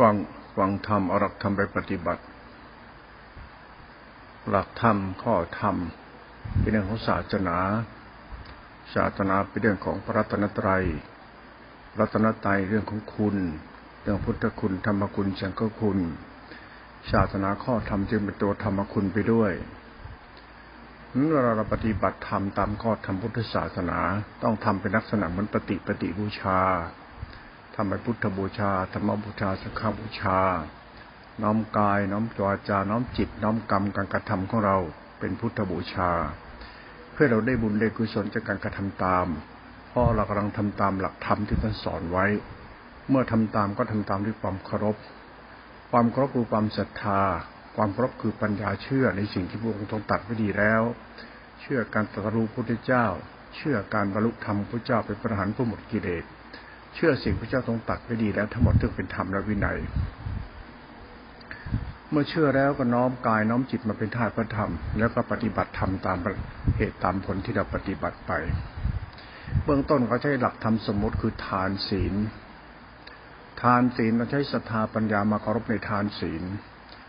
ฟังฟังธรรมเอาหลักธรรมไปปฏิบัติ หลักธรรมข้อธรรมเป็นเรื่องของศาสนา ศาสนาเป็นเรื่องของพระรัตนตรัยรัตนตรัยเรื่องของคุณ เรื่องพุทธคุณธรรมคุณสังฆคุณ ศาสนาข้อธรรมจึงเป็นตัวธรรมคุณไปด้วยเมื่อเราปฏิบัติธรรมตามข้อธรรมพุทธศาสนา ต้องทำเป็นลักษณะเหมือนปฏิปฏิบูชา ทำไปพุทธบูชา ธรรมบูชาสังฆบูชา น้อมกาย น้อมตัวจา น้อมจิต น้อมกรรมการกระทำของเราเป็นพุทธบูชา เพื่อเราได้บุญได้กุศลจากการกระทำตาม เพราะเรากำลังทำตามหลักธรรมที่ท่านสอนไว้ เมื่อทำตามก็ทำตามด้วยความเคารพ ความเคารพคือความศรัทธา ความเคารพคือปัญญาเชื่อในสิ่งที่พระองค์ทรงตัดไว้ดีแล้ว เชื่อการตรัสรู้พุทธเจ้า เชื่อการบรรลุธรรมพระเจ้าเป็นประหารผู้หมดกิเลส เชื่อสิ่งพระเจ้าทรงตัดไว้ดีแล้วทั้งหมดทึงเป็นธรรมและวินัย เมื่อเชื่อแล้วก็น้อมกายน้อมจิตมาเป็นธาตุพระธรรม แล้วก็ปฏิบัติธรรมตามเหตุตามผลที่เราปฏิบัติไป เบื้องต้นเขาใช้หลักธรรมสมมติคือทานศีล ทานศีลเราใช้ศรัทธาปัญญามาเคารพในทานศีล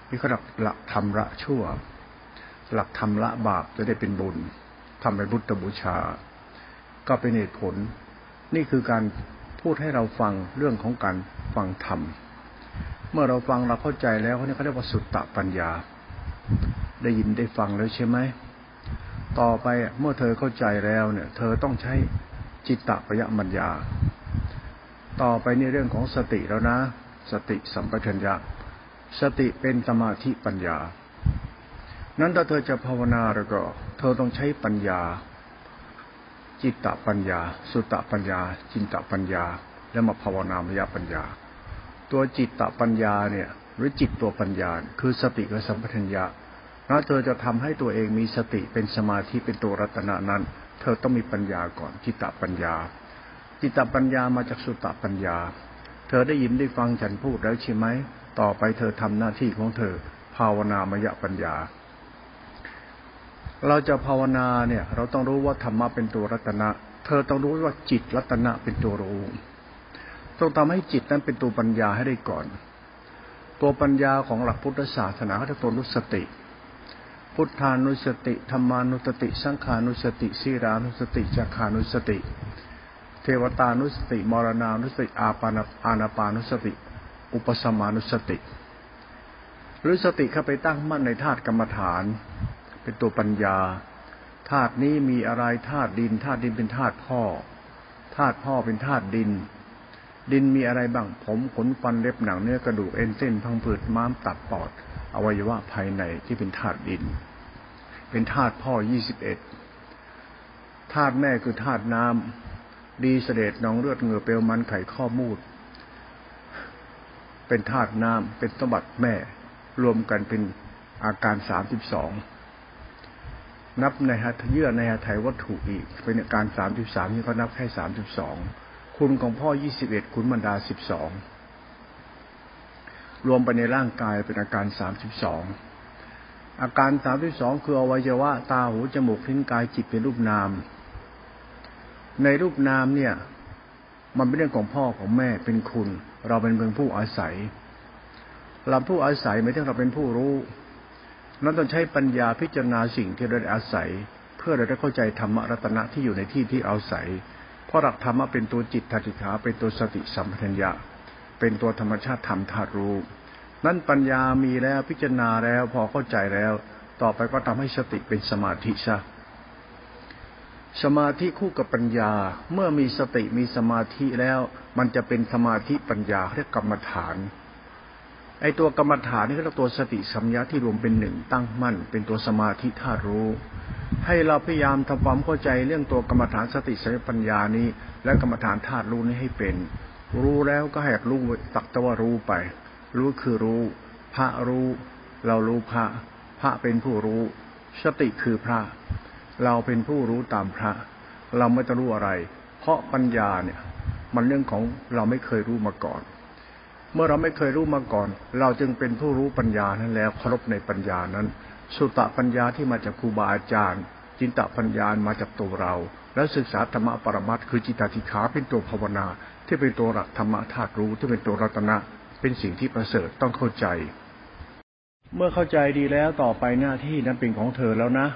นี่เขาหลักหลักธรรมละชั่ว หลักธรรมละบาปจะได้เป็นบุญทำเป็นบุตรบูชา ก็เป็นเหตุผล นี่คือการ พูดให้เราฟังเรื่องของการฟังธรรม เมื่อเราฟังเราเข้าใจแล้วเขาเรียกว่าสุตตะปัญญา ได้ยินได้ฟังแล้วใช่ไหม ต่อไปเมื่อเธอเข้าใจแล้วเนี่ย เธอต้องใช้จิตตะปัญญญา ต่อไปในเรื่องของสติแล้วนะ สติสัมปชัญญะ สติเป็นสมาธิปัญญา นั้นถ้าเธอจะภาวนาแล้วก็ เธอต้องใช้ปัญญา จิตตปัญญา สุตตปัญญา จินตปัญญา แล้วมาภาวนามยปัญญา ตัวจิตตปัญญาเนี่ยหรือจิตตัวปัญญา คือสติกับสัมปชัญญะนะเธอจะทำให้ตัวเองมีสติเป็นสมาธิเป็นตัวรัตนะนั้น เธอต้องมีปัญญาก่อนจิตตปัญญา จิตตปัญญามาจากสุตตปัญญา เธอได้ยินได้ฟังฉันพูดแล้วใช่ไหม ต่อไปเธอทำหน้าที่ของเธอ ภาวนามยปัญญา เราจะภาวนาเนี่ย เราต้องรู้ว่าธรรมะเป็นตัวรัตนะ เธอต้องรู้ว่าจิตรัตนะเป็นตัวรู้ต้องทำให้จิตนั้นเป็นตัวปัญญาให้ได้ก่อน ตัวปัญญาของหลักพุทธศาสนาเขาจะตัวนุสติ พุทธานุสติธรรมานุสติ สังขานุสติสีรานุสติจักขานุสติ เทวตานุสติ มรณานุสติ อาปานาอานาปานุสติ อุปสมานุสติ หรือสติเข้าไปตั้งมั่นในธาตุกรรมฐาน เป็นตัวปัญญาธาตุนี้มีอะไรธาตุดินธาตุดินเป็นธาตุพ่อธาตุพ่อเป็นธาตุดิน ดินมีอะไรบ้างผมขนฟันเล็บหนังเนื้อกระดูกเอ็นเส้นพังผืดม้ามตับปอด อวัยวะภายในที่เป็นธาตุดิน เป็นธาตุพ่อยี่สิบเอ็ดธาตุแม่คือธาตุน้ำดีเสด็จนองเลือดเหงื่อเปลวมันไข่ข้อมูด เป็นธาตุน้ำเป็นสมบัติแม่ รวมกันเป็นอาการสามสิบสอง นับในหัตเยื่อในหัตถวัตถุอีก เป็นการสามสิบสามนี่ก็นับแค่สามสิบสองคุณของพ่อยี่สิบเอ็ดคุณบรรดาสิบสองรวมไปในร่างกายเป็นอาการสามสิบสองอาการสามสิบสองคืออวัยวะ ตาหูจมูกลิ้นกายจิตเป็นรูปนาม ในรูปนามเนี่ย มันเป็นเรื่องของพ่อของแม่เป็นคุณ เราเป็นเพียงผู้อาศัย เราผู้อาศัยไม่ใช่เราเป็นผู้รู้ นั้นต้องใช้ปัญญาพิจารณาสิ่งที่เราได้อาศัย เพื่อเราได้เข้าใจธรรมรัตนะที่อยู่ในที่ที่อาศัย เพราะหลักธรรมะเป็นตัวจิตทัติขาเป็นตัวสติสัมปชัญญะ เป็นตัวธรรมชาติธรรมธาตุรู้นั้นปัญญามีแล้วพิจารณาแล้วพอเข้าใจแล้ว ต่อไปก็ทำให้สติเป็นสมาธิซะสมาธิคู่กับปัญญาเมื่อมีสติมีสมาธิแล้ว มันจะเป็นสมาธิปัญญาเรียกกรรมฐาน ไอตัวกรรมฐานนี่ก็ตัวสติสัมยาที่รวมเป็นหนึ่งตั้งมั่น เป็นตัวสมาธิธาตุรู้ ให้เราพยายามทำความเข้าใจเรื่องตัวกรรมฐานสติสัมปัญญานี้ และกรรมฐานธาตุรู้นี้ให้เป็น รู้แล้วก็ให้รู้ตักตะวารู้ไป รู้คือรู้ พระรู้ เรารู้พระ พระเป็นผู้รู้ สติคือพระ เราเป็นผู้รู้ตามพระ เราไม่จะรู้อะไร เพราะปัญญาเนี่ย มันเรื่องของเราไม่เคยรู้มาก่อน เมื่อเราไม่เคยรู้มาก่อน เราจึงเป็นผู้รู้ปัญญานั้นแล้วเคารพในปัญญานั้น สุตตปัญญาที่มาจากครูบาอาจารย์ จินตปัญญามาจากตัวเรา และศึกษาธรรมะปรมัตคือจิตติขาเป็นตัวภาวนา ที่เป็นตัวหลักธรรมะธาตุรู้ที่เป็นตัวรัตนะ เป็นสิ่งที่ประเสริฐต้องเข้าใจ เมื่อเข้าใจดีแล้วต่อไปหน้าที่นั้นเป็นของเธอแล้วนะ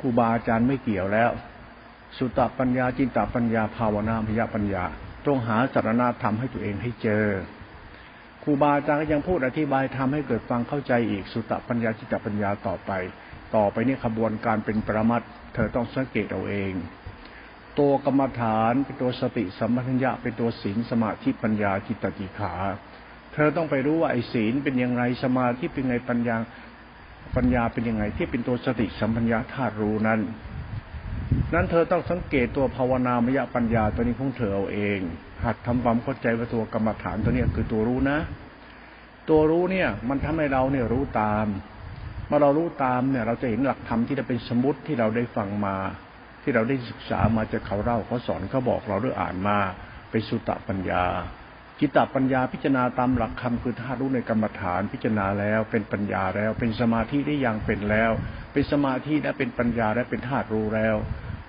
ครูบาอาจารย์ไม่เกี่ยวแล้ว สุตตปัญญาจินตปัญญาภาวนาพยาปัญญาต้องหาสารณธรรมให้ตัวเองให้เจอ ครูบาอาจารย์ก็ยังพูดอธิบายทำให้เกิดฟังเข้าใจอีกสุตตปัญญาจิตปัญญาต่อไป ต่อไปนี่ขบวนการเป็นประมัดเธอต้องสังเกตเอาเอง ตัวกรรมฐานเป็นตัวสติสัมปชัญญะเป็นตัวศีลสมาธิปัญญาจิตติขาเธอต้องไปรู้ว่าไอ้ศีลเป็นยังไงสมาธิเป็นไงปัญญาปัญญาเป็นยังไงที่เป็นตัวสติสัมปัญญาธาตุรู้นั้น นั้นเธอต้องสังเกตตัวภาวนามยปัญญาตัวนี้ของเธอเอาเอง หัดทำความเข้าใจว่าตัวกรรมฐานตัวนี้คือตัวรู้นะ ตัวรู้เนี่ย มันทำให้เราเนี่ยรู้ตามเมื่อเรารู้ตามเนี่ย เราจะเห็นหลักธรรมที่จะเป็นสมุติที่เราได้ฟังมา ที่เราได้ศึกษามาจากเขาเล่าเขาสอนเขาบอกเราด้วยอ่านมาเป็นสุตตปัญญาจิตตปัญญาพิจารณาตามหลักคำคือธาตุรู้ในกรรมฐานพิจารณาแล้วเป็นปัญญาแล้ว เป็นสมาธิได้ยังเป็นแล้ว เป็นสมาธิและเป็นปัญญาและเป็นธาตุรู้แล้ว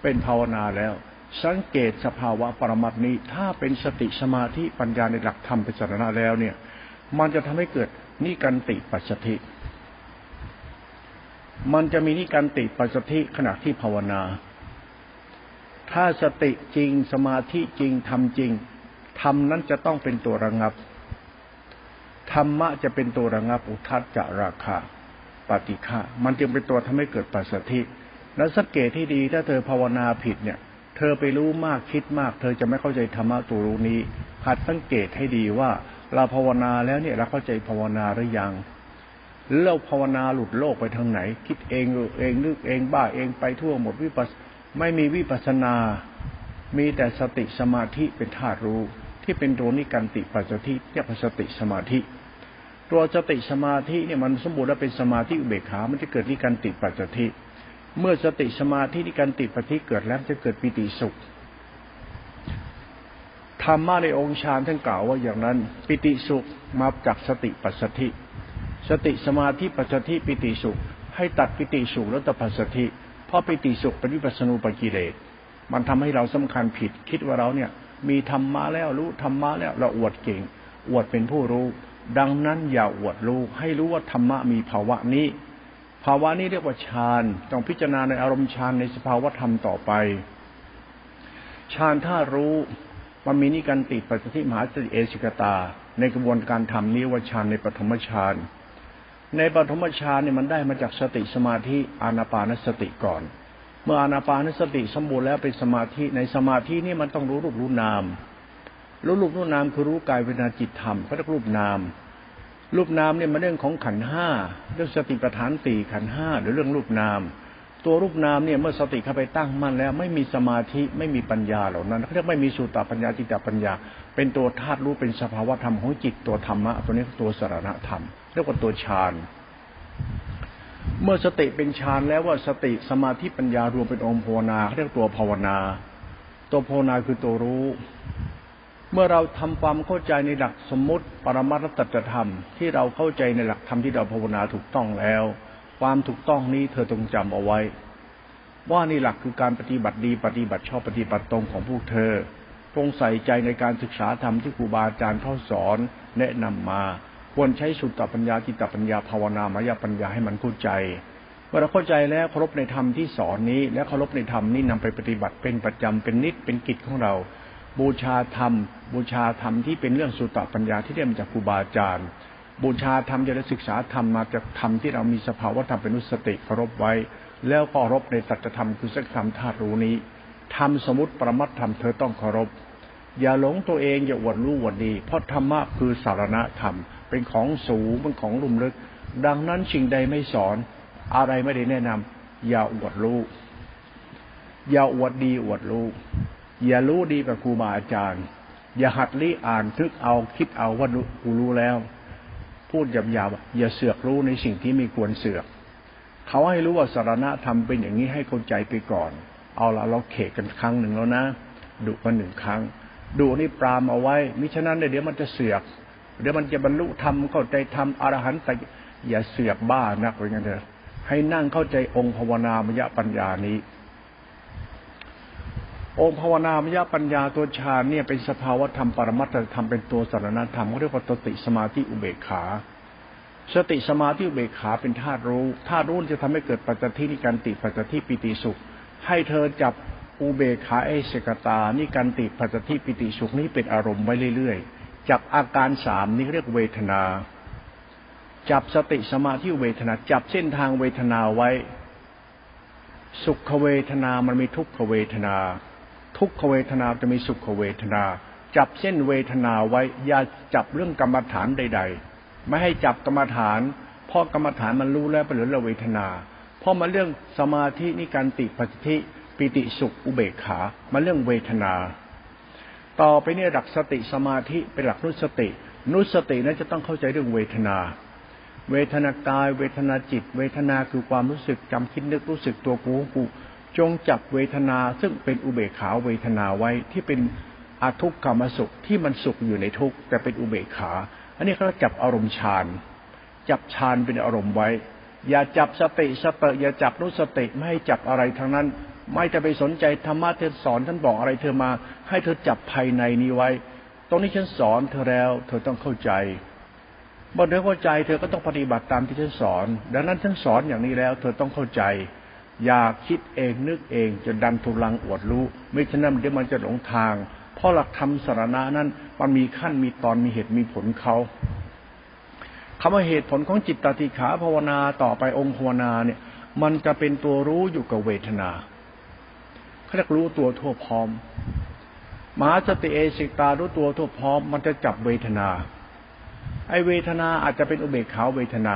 เป็นภาวนาแล้ว สังเกตสภาวะปรมัตนี้ ถ้าเป็นสติสมาธิปัญญาในหลักธรรมเป็นสาระแล้วเนี่ย มันจะทำให้เกิดนิกันติปัสสธิ มันจะมีนิกันติปัสสธิขณะที่ภาวนา ถ้าสติจริงสมาธิจริงทำจริงธรรมนั้นจะต้องเป็นตัวระงับ ธรรมะจะเป็นตัวระงับอุทัศจาราคาปฏิฆามันจึงเป็นตัวทำให้เกิดปัสสธิ แล้วสังเกตที่ดีถ้าเธอภาวนาผิดเนี่ย เธอไปรู้มากคิดมาก เธอจะไม่เข้าใจธรรมะตัวรู้นี้ หัดสังเกตให้ดีว่าเราภาวนาแล้วเนี่ยเราเข้าใจภาวนาหรือยังหรือเราภาวนาหลุดโลกไปทางไหน คิดเองเองนึกเองบ้าเองไปทั่วหมดวิปัสไม่มีวิปัสนา มีแต่สติสมาธิเป็นธาตุรู้ ที่เป็นตัวนิการติปัสสติเนี่ยสติสมาธิ ตัวสติสมาธิเนี่ยมันสมบูรณ์แล้วเป็นสมาธิอุเบกขา มันจะเกิดนิการติปัสสติ เมื่อสติสมาธิที่การติดปฏิเกิดแล้วจะเกิดปิติสุขธรรมะในองค์ฌานท่านกล่าวว่าอย่างนั้น ปิติสุขมาจากสติปัสสธิสติสมาธิปัสสธิปิติสุข ให้ตัดปิติสุขแล้วตัดปัสสธิเพราะปิติสุขเป็นวิปัสนูปกิเลสมันทำให้เราสำคัญผิด คิดว่าเราเนี่ย มีธรรมะแล้วรู้ธรรมะแล้วเราอวดเก่ง อวดเป็นผู้รู้ ดังนั้นอย่าอวดรู้ให้รู้ว่าธรรมะมีภาวะนี้ ภาวะนี้เรียกว่าฌาน ต้องพิจารณาในอารมณ์ฌานในสภาวะธรรมต่อไป ฌานถ้ารู้มันมีนิการติปัจจิมหาสติเอสิกตา ในกระบวนการทำนี้ว่าฌานในปฐมฌานในปฐมฌานเนี่ยมันได้มาจากสติสมาธิอานาปานสติก่อน เมื่ออานาปานสติสมบูรณ์แล้วเป็นสมาธิในสมาธินี่มันต้องรู้รูปรู้นาม รู้รูปรู้นามคือรู้กายเวทนาจิตธรรมก็เรียกรูปนาม รูปนามเนี่ยมันเรื่องของขันห้าเรื่องสติปัฏฐานสี่ขันห้าหรือเรื่องรูปนาม ตัวรูปนามเนี่ยเมื่อสติเข้าไปตั้งมั่นแล้ว ไม่มีสมาธิไม่มีปัญญาเหล่านั้นเขาเรียกไม่มีสุตตปัญญาจิตตปัญญา เป็นตัวธาตุรู้เป็นสภาวะธรรมของจิตตัวธรรมะตัวนี้ตัวสารณธรรมเรียกว่าตัวฌานเมื่อสติเป็นฌานแล้วว่าสติสมาธิปัญญารวมเป็นองค์ภาวนาเรียกตัวภาวนา ตัวภาวนาคือตัวรู้ เมื่อเราทำความเข้าใจในหลักสมมติปรมัตตธรรม ที่เราเข้าใจในหลักธรรมที่เราภาวนาถูกต้องแล้ว ความถูกต้องนี้เธอต้องจำเอาไว้ ว่านี่หลักคือการปฏิบัติดีปฏิบัติชอบปฏิบัติตรงของพวกเธอตรงใส่ใจในการศึกษาธรรมที่ครูบาอาจารย์เขาสอนแนะนำมา ควรใช้สุตตปัญญาจิตตปัญญาภาวนามายปัญญาให้มันเข้าใจเมื่อเราเข้าใจแล้วเคารพในธรรมที่สอนนี้ และเคารพในธรรมนี้นำไปปฏิบัติเป็นประจำเป็นนิดเป็นกิจของเรา บูชาธรรม บูชาธรรมที่เป็นเรื่องสุตตปัญญาที่ได้มาจากครูบาอาจารย์ บูชาธรรมจะได้ศึกษาธรรมมาจากธรรมที่เรามีสภาวะธรรมเป็นนุสติเคารพไว้ แล้วก็รบในสัจธรรมคือสัจธรรมธาตุรู้นี้ธรรมสมุติประมัตธรรมเธอต้องเคารพ อย่าหลงตัวเองอย่าอวดรู้อวดดี เพราะธรรมะคือสารณธรรม เป็นของสูงเป็นของลุ่มลึก ดังนั้นสิ่งใดไม่สอน อะไรไม่ได้แนะนำอย่าอวดรู้ อย่าอวดดีอวดรู้ อย่ารู้ดีกับครูบาอาจารย์ อย่าหัดรีอ่านทึกเอาคิดเอาว่ากูรู้แล้ว พูดหยาบๆอย่าเสือกรู้ในสิ่งที่ไม่ควรเสือกเขาให้รู้ว่าสารณะทำเป็นอย่างนี้ให้เข้าใจไปก่อน เอาละเราเขกกันครั้งหนึ่งแล้วนะดุกันหนึ่งครั้งดุนี่ปรามเอาไว้มิฉะนั้นเดี๋ยวมันจะเสือก เดี๋ยวมันจะบรรลุธรรมเข้าใจธรรมอรหันต์แต่อย่าเสือกบ้านักเลยกันเถอะให้นั่งเข้าใจองค์ภาวนามยปัญญานี้ องค์ภาวนามยปัญญาตัวฌานเนี่ยเป็นสภาวธรรมปรมัตถธรรมเป็นตัวสารณธรรมเขาเรียกว่าตติสมาธิอุเบกขา สติสมาธิอุเบกขาเป็นธาตุรู้ธาตุรู้จะทำให้เกิดปัจจัยนิการติปัจจัยปิติสุข ให้เธอจับอุเบกขาเอเสกตานิการติปัจจัยปิติสุขนี้เป็นอารมณ์ไว้เรื่อยๆ จับอาการสามนี้เรียกเวทนา จับสติสมาธิเวทนา จับเส้นทางเวทนาไว้ สุขเวทนามันมีทุกขเวทนา ทุกขเวทนาจะมีสุขเวทนา จับเส้นเวทนาไว้อย่าจับเรื่องกรรมฐานใด ๆ ไม่ให้จับกรรมฐานเพราะกรรมฐานมันรู้แล้วเป็นเรื่องเวทนาเพราะมันเรื่องสมาธินิการติปัจจิปิติสุขอุเบกขามันเรื่องเวทนา ต่อไปเนี่ยหลักสติสมาธิเป็นหลักนุสติ นุสตินั้นจะต้องเข้าใจเรื่องเวทนา เวทนากาย เวทนาจิต เวทนาคือความรู้สึกจำคิดนึกรู้สึกตัวกูกู จงจับเวทนาซึ่งเป็นอุเบกขาเวทนาไว้ที่เป็นอาทุกขามสุขที่มันสุขอยู่ในทุกแต่เป็นอุเบกขา อันนี้เขาจับอารมณ์ฌานจับฌานเป็นอารมณ์ไว้ อย่าจับสติสติอย่าจับนุสติไม่ให้จับอะไรทั้งนั้น ไม่จะไปสนใจธรรมะเธอสอนท่านบอกอะไรเธอมา ให้เธอจับภายในนี้ไว้ ตรงนี้ฉันสอนเธอแล้ว เธอต้องเข้าใจเมื่อเธอเข้าใจเธอก็ต้องปฏิบัติตามที่ฉันสอน ดังนั้นฉันสอนอย่างนี้แล้ว เธอต้องเข้าใจ อย่าคิดเองนึกเองจะดันทุลังอวดรู้ไม่ฉะนั้นเดี๋ยวมันจะหลงทาง เพราะหลักธรรมสารณะนั้นมันมีขั้นมีตอนมีเหตุมีผลเขาคำว่าเหตุผลของจิตตติขาภาวนาต่อไปองค์ภาวนาเนี่ย มันจะเป็นตัวรู้อยู่กับเวทนาเขาเรียกรู้ตัวทั่วพร้อมมหาสติเอสิตารู้ตัวทั่วพร้อมมันจะจับเวทนา ไอเวทนาอาจจะเป็นอุเบกขาเวทนา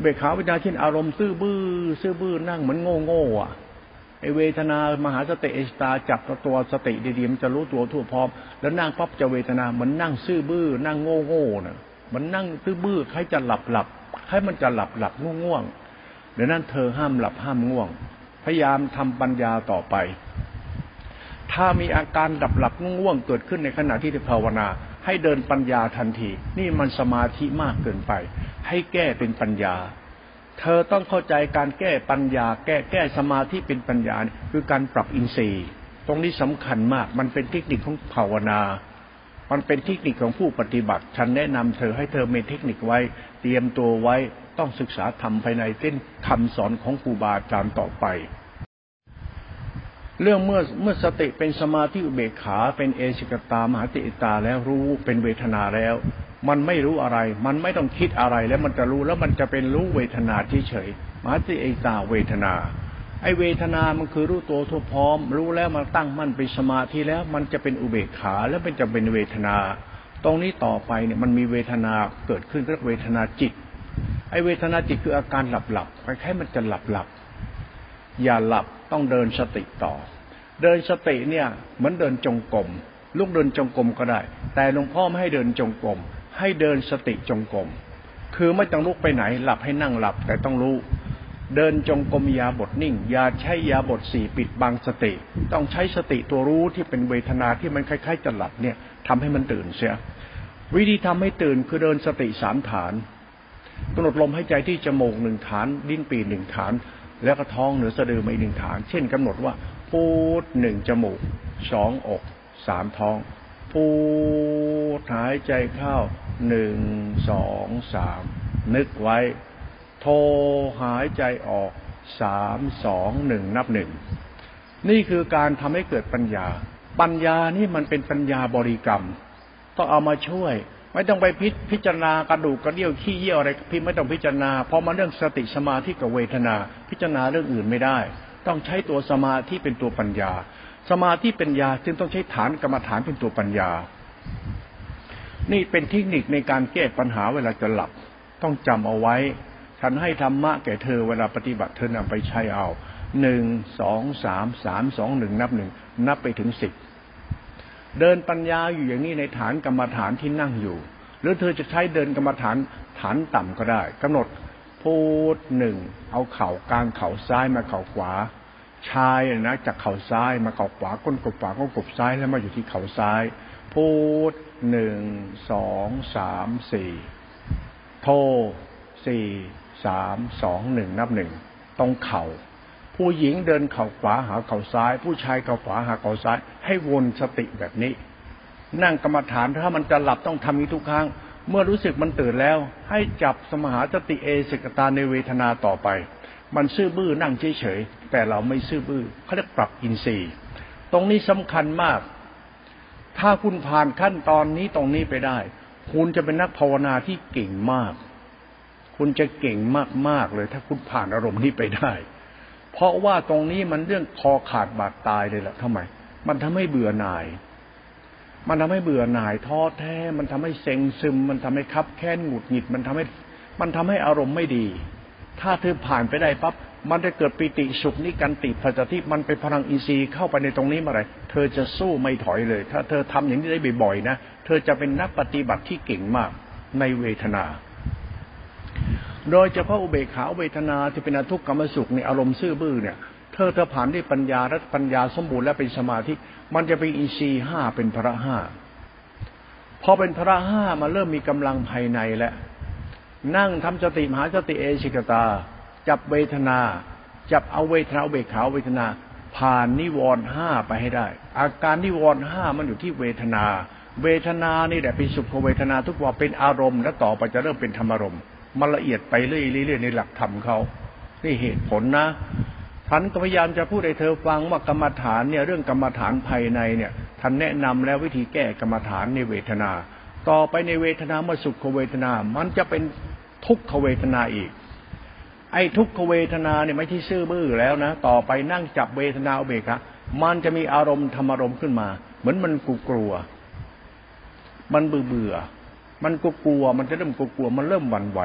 เบกขาวิญญาเช่นอารมณ์ซื่อบื้อซื่อบื้อนั่งเหมือนโง่โง่อะไอเวทนามหาสติเอสตาจับตัวสติดีๆมันจะรู้ตัวทั่วพร้อม แล้วนั่งปั๊บจะเวทนาเหมือนนั่งซื่อบื้อ นั่งโง่โง่น่ะมันนั่งซื่อบื้อใครจะหลับหลับให้มันจะหลับหลับง่วงง่วงเดี๋ยวนั้นเธอห้ามหลับห้ามง่วง พยายามทำปัญญาต่อไป ถ้ามีอาการหลับหลับง่วงเกิดขึ้นในขณะที่ภาวนา ให้เดินปัญญาทันที นี่มันสมาธิมากเกินไป ให้แก้เป็นปัญญา เธอต้องเข้าใจการแก้ปัญญา แก้แก้สมาธิเป็นปัญญาคือการปรับอินทรีย์ ตรงนี้สำคัญมาก มันเป็นเทคนิคของภาวนา มันเป็นเทคนิคของผู้ปฏิบัติ ฉันแนะนำเธอให้เธอมีเทคนิคไว้ เตรียมตัวไว้ต้องศึกษาธรรมภายในเส้นคำสอนของครูบาอาจารย์ต่อไป เรื่องเมื่อเมื่อสติเป็นสมาธิอุเบกขาเป็นเอสิกตามหาติตาแล้วรู้เป็นเวทนาแล้ว มันไม่รู้อะไร มันไม่ต้องคิดอะไรแล้วมันจะรู้แล้วมันจะเป็นรู้เวทนาเฉยๆมาติเอตาเวทนาไอเวทนามันคือรู้ตัวทั่วพร้อม รู้แล้วมันตั้งมั่นเป็นสมาธิแล้วมันจะเป็นอุเบกขาแล้วมันจะเป็นเวทนา ตรงนี้ต่อไปเนี่ยมันมีเวทนาเกิดขึ้นเรียกเวทนาจิต ไอเวทนาจิตคืออาการหลับหลับคล้ายๆมันจะหลับหลับ อย่าหลับต้องเดินสติต่อ เดินสติเนี่ยเหมือนเดินจงกรมลูกเดินจงกรมก็ได้ แต่หลวงพ่อไม่ให้เดินจงกรมให้เดินสติจงกรมคือไม่ต้องลุกไปไหนหลับให้นั่งหลับแต่ต้องรู้ เดินจงกรมยาบทนิ่งยาใช้ยาบทสี่ปิดบังสติ ต้องใช้สติตัวรู้ที่เป็นเวทนาที่มันคล้ายๆจะหลับเนี่ยทำให้มันตื่นเสีย วิธีทำให้ตื่นคือเดินสติสามฐานกำหนดลมให้ใจที่จมูกหนึ่งฐาน ดิ้นปีหนึ่งฐาน แล้วก็ท้องเหนือสะดือมาอีกหนึ่งฐาน เช่นกำหนดว่า พูดหนึ่งจมูกสองอกสามท้อง พูดหายใจเข้าหนึ่งสองสามนึกไว้ โทหายใจออกสามสองหนึ่งนับหนึ่งนี่คือการทำให้เกิดปัญญา ปัญญานี่มันเป็นปัญญาบริกรรม ต้องเอามาช่วย ไม่ต้องไปพิพจารณากระดูกกระเดี่ยวขี้เยี่ยวอะไรพี่ไม่ต้องพิจารณา เพราะมันเรื่องสติสมาธิกับเวทนา พิจารณาเรื่องอื่นไม่ได้ ต้องใช้ตัวสมาธิเป็นตัวปัญญา สมาธิป็นญาจึงต้องใช้ฐานกรรมฐานเป็นตัวปัญญา นี่เป็นเทคนิคในการแก้ปัญหาเวลาจะหลับ ต้องจำเอาไว้ ฉันให้ธรรมะแก่เธอเวลาปฏิบัติเธอนำไปใช้เอาหนึ่งสองสามสามสองหนึ่งนับหนึ่งนับไปถึงสิบ เดินปัญญาอยู่อย่างนี้ในฐานกรรมฐานที่นั่งอยู่ หรือเธอจะใช้เดินกรรมฐานฐานต่ำก็ได้กำหนดพูดหนึ่งเอาเข่ากลางเข่าซ้ายมาเข่าขวา ชายนะจากเข่าซ้ายมาเข่าขวาก้นกบขวาก้นกบซ้ายแล้วมาอยู่ที่เข่าซ้าย พูดหนึ่งสองสามสี่โทสี่สามสองหนึ่งนับหนึ่งตรงเข่า ผู้หญิงเดินเข่าขวาหาเข่าซ้าย ผู้ชายเข่าขวาหาเข่าซ้าย ให้วนสติแบบนี้ นั่งกรรมฐานถ้ามันจะหลับต้องทำนี้ทุกครั้ง เมื่อรู้สึกมันตื่นแล้ว ให้จับสมหาสติเอสิกตาในเวทนาต่อไป มันซื่อบื้อนั่งเฉยๆแต่เราไม่ซื่อบื้อเขาเรียกปรับอินทรีย์ ตรงนี้สำคัญมาก ถ้าคุณผ่านขั้นตอนนี้ตรงนี้ไปได้ คุณจะเป็นนักภาวนาที่เก่งมาก คุณจะเก่งมากๆเลย ถ้าคุณผ่านอารมณ์นี้ไปได้ เพราะว่าตรงนี้มันเรื่องคอขาดบาดตายเลยแหละทำไม มันทำให้เบื่อหน่าย มันทำให้เบื่อหน่ายท้อแท้ มันทำให้เซ็งซึม มันทำให้คับแค้นหงุดหงิด มันทำให้ มันทำให้อารมณ์ไม่ดี ถ้าเธอผ่านไปได้ปั๊บ มันจะเกิดปิติสุขนิกันติปัจจิมันไปพลังอินทรีย์เข้าไปในตรงนี้เมื่อไรเธอจะสู้ไม่ถอยเลย ถ้าเธอทำอย่างนี้ได้บ่อยๆนะ เธอจะเป็นนักปฏิบัติที่เก่งมากในเวทนา โดยเฉพาะอุเบกขาเวทนาที่เป็นอทุกขกรรมสุขในอารมณ์ซื่อบื้อเนี่ยเธอเธอผ่านด้วยปัญญาและปัญญาสมบูรณ์และเป็นสมาธิ มันจะเป็นอินทรีห้าเป็นพระห้าพอเป็นพระห้ามาเริ่มมีกำลังภายในแล้วนั่งทำสติมหาสติเอชิกตา จับเวทนา จับเอาเวทนาเบกขาเวทนา ผ่านนิวรณ์ห้าไปให้ได้ อาการนิวรณ์ห้ามันอยู่ที่เวทนา เวทนานี่แหละเป็นสุขเวทนาทุกว่าเป็นอารมณ์และต่อไปจะเริ่มเป็นธรรมอารมณ์ มันละเอียดไปเรื่อยๆในหลักธรรมเขานี่เหตุผลนะท่านก็พยายามจะพูดให้เธอฟังว่ากรรมฐานเนี่ยเรื่องกรรมฐานภายในเนี่ยท่านแนะนำแล้ววิธีแก้กรรมฐานในเวทนา ต่อไปในเวทนาเมื่อสุขเวทนา มันจะเป็นทุกขเวทนาอีก ไอ้ทุกขเวทนาเนี่ยไม่ที่ซื่อบื้อแล้วนะ ต่อไปนั่งจับเวทนาเบกะมันจะมีอารมณ์ธรรมอารมณ์ขึ้นมา เหมือนมันกูกลัว มันเบื่อเบื่อ มันก็กลัว มันจะเริ่มกลัว มันเริ่มหวั่นไหว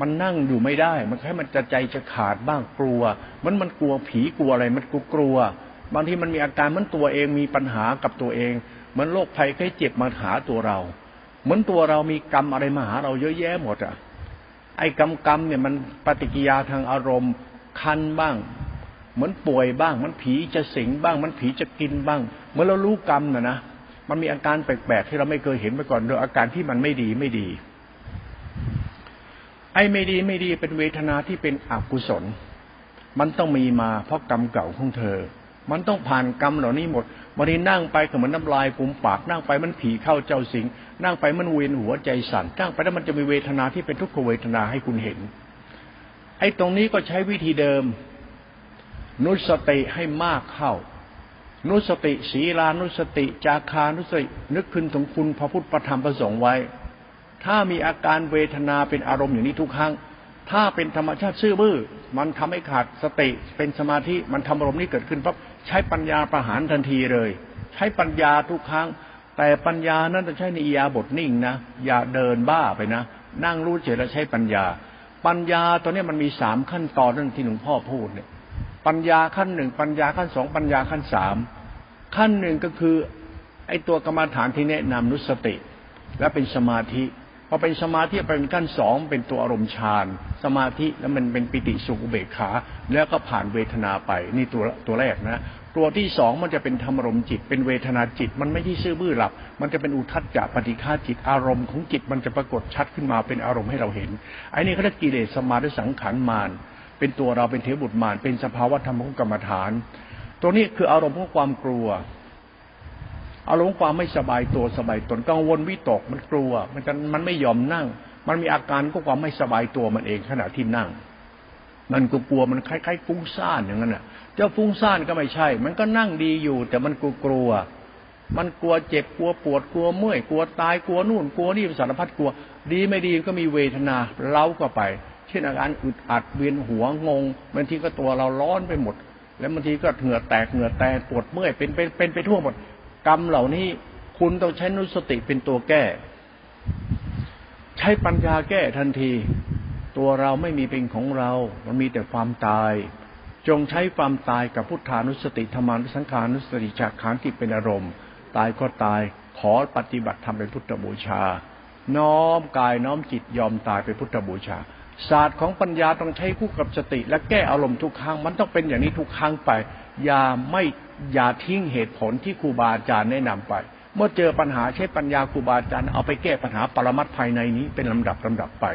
มันนั่งอยู่ไม่ได้ มันแค่มันจะใจจะขาดบ้างกลัว มันมันกลัวผีกลัวอะไร มันกลัวกลัว บางทีมันมีอาการมันตัวเองมีปัญหากับตัวเอง เหมือนโรคภัยไข้เจ็บมาหาตัวเรา เหมือนตัวเรามีกรรมอะไรมาหาเราเยอะแยะหมดอะ ไอ้กรรมกรรมเนี่ยมันปฏิกิยาทางอารมณ์คันบ้างเหมือนป่วยบ้าง มันผีจะสิงบ้าง มันผีจะกินบ้าง เมื่อเรารู้กรรมนะนะ มันมีอาการแปลกๆที่เราไม่เคยเห็นมาก่อนโดยอาการที่มันไม่ดีไม่ดี ไอ้ไม่ดีไม่ดีเป็นเวทนาที่เป็นอกุศล มันต้องมีมาเพราะกรรมเก่าของเธอ มันต้องผ่านกรรมเหล่านี้หมดวันนี้นั่งไปก็เหมือนน้ำลายกุมปากนั่งไปมันผีเข้าเจ้าสิง นั่งไปมันเวียนหัวใจสั่นนั่งไปแล้วมันจะมีเวทนาที่เป็นทุกขเวทนาให้คุณเห็น ไอ้ตรงนี้ก็ใช้วิธีเดิม นุสติให้มากเข้า นุสติศีลานุสติ จาคานุสติ นึกขึ้นถึงคุณพระพุทธประธรรมประสงค์ไว้ ถ้ามีอาการเวทนาเป็นอารมณ์อย่างนี้ทุกครั้ง ถ้าเป็นธรรมชาติซื่อบื้อ มันทำให้ขาดสติ เป็นสมาธิ มันทำอารมณ์นี้เกิดขึ้นปั๊บใช้ปัญญาประหารทันทีเลย ใช้ปัญญาทุกครั้ง แต่ปัญญานั้นต้องใช้ในอียาบทนิ่งนะ อย่าเดินบ้าไปนะ นั่งรู้เฉยแล้วใช้ปัญญา ปัญญาตัวนี้มันมีสามขั้นตอนนั่นที่หลวงพ่อพูดเนี่ย ปัญญาขั้นหนึ่งปัญญาขั้นสองปัญญาขั้นสามขั้นหนึ่งก็คือไอ้ตัวกรรมฐานที่แนะนำนุสติ และเป็นสมาธิพอเป็นสมาธิไปเป็นขั้นสองเป็นตัวอารมณ์ฌานสมาธิแล้วมันเป็นปิติสุขุเบกขา แล้วก็ผ่านเวทนาไปนี่ตัวตัวแรกนะ ตัวที่สองมันจะเป็นธรรมอารมณ์จิต เป็นเวทนาจิต มันไม่ใช่ซื่อบื้อหลับ มันจะเป็นอุทัศจะปฏิฆาจิตอารมณ์ของจิตมันจะปรากฏชัดขึ้นมาเป็นอารมณ์ให้เราเห็นไอ้นี่เขาเรียกกิเลสสมาธิสังขารมาร เป็นตัวเราเป็นเทวบุตรมารเป็นสภาวะธรรมของกรรมฐาน ตัวนี้คืออารมณ์ของความกลัว อารมณ์ความไม่สบายตัวสบายตนกังวลวิตกมันกลัว มันจะมันไม่ยอมนั่ง มันมีอาการก็ความไม่สบายตัวมันเองขณะที่นั่ง มันก็กลัวมันคล้ายๆฟุ้งซ่านอย่างนั้นน่ะเจ้าฟุ้งซ่านก็ไม่ใช่ มันก็นั่งดีอยู่ แต่มันกลัวกลัวมันกลัวเจ็บกลัวปวดกลัวเมื่อยกลัวตายกลัวนู่นกลัวนี่สารพัดกลัว ดีไม่ดีก็มีเวทนาเล้าก็ไป เช่นอาการอึดอัดเวียนหัวงงบางทีก็ตัวเราร้อนไปหมด แล้วบางทีก็เหงื่อแตกเหงื่อแตกปวดเมื่อยเป็นเป็นเป็นไปทั่วหมด กรรมเหล่านี้คุณต้องใช้นุสติเป็นตัวแก้ ใช้ปัญญาแก้ทันที ตัวเราไม่มีเป็นของเรา มันมีแต่ความตาย จงใช้ความตายกับพุทธานุสติธรรมานุสังขานุสติจากขานที่เป็นอารมณ์ ตายก็ตายขอปฏิบัติทำเป็นพุทธบูชา น้อมกายน้อมจิตยอมตายเป็นพุทธบูชา ศาสตร์ของปัญญาต้องใช้คู่กับสติ และแก้อารมณ์ทุกครั้ง มันต้องเป็นอย่างนี้ทุกครั้งไป อย่าไม่อย่าทิ้งเหตุผลที่ครูบาอาจารย์แนะนำไป เมื่อเจอปัญหาใช้ปัญญาครูบาอาจารย์เอาไปแก้ปัญหาปรมัตภายในนี้เป็นลำดับลำดับไป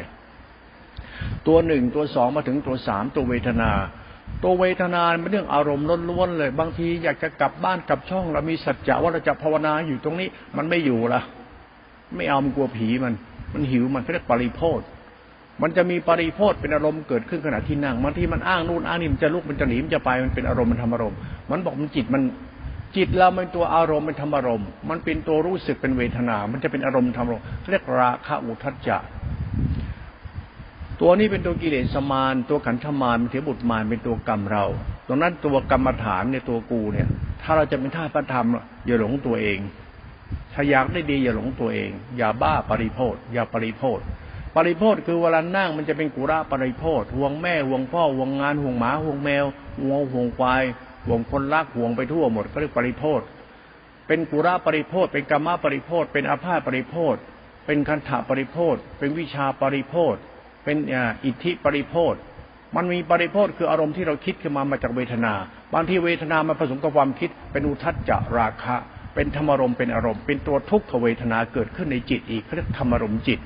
ตัวหนึ่งตัวสองมาถึงตัวสามตัวเวทนาตัวเวทนาเป็นเรื่องอารมณ์ล้วนๆเลย บางทีอยากจะกลับบ้านกลับช่อง เรามีสัจจะว่าเราจะภาวนาอยู่ตรงนี้ มันไม่อยู่ละไม่เอามันกลัวผีมัน มันหิวมันเขาเรียกปริโพธ มันจะมีปริโพธเป็นอารมณ์เกิดขึ้นขณะที่นั่งบางทีมันอ้างนู่นอ้างนี่มันจะลุกมันจะหนีมันจะไปมันเป็นอารมณ์มันทำอารมณ์มันบอกมันจิตมันจิตเราเป็นตัวอารมณ์เป็นธรรมอารมณ์มันเป็นตัวรู้สึกเป็นเวทนา มันจะเป็นอารมณ์ธรรมอารมณ์เรียกราคะอุทัจจะตัวนี้เป็นตัวกิเลสมาน ตัวขันธมานเป็นเถบุตรมานเป็นตัวกรรมเราตรงนั้นตัวกรรมฐานในตัวกูเนี่ย ถ้าเราจะเป็นท่าพระธรรมอย่าหลงตัวเอง ถ้าอยากได้ดีอย่าหลงตัวเอง อย่าบ้าปริโพธอย่าปริโพธ ปริโพธคือเวลานั่งมันจะเป็นกุระปริโพธห่วงแม่ห่วงพ่อห่วงงานห่วงหมาห่วงแมวห่วงห่วงควายห่วงคนรักห่วงไปทั่วหมดก็เรียกปริโพธเป็นกุระปริโพธเป็นกรรมปริโพธเป็นอาภาปริโพธเป็นคันถาปริโพธเป็นวิชาปริโพธเป็นอิทธิปริโพธมันมีปริโพธคืออารมณ์ที่เราคิดขึ้นมามาจากเวทนา บางที่เวทนามาผสมกับความคิด เป็นอุทัจจาราคะ เป็นธรรมารมเป็นอารมณ์ เป็นตัวทุกขเวทนาเกิดขึ้นในจิตอีกเรียกธรรมารมจิต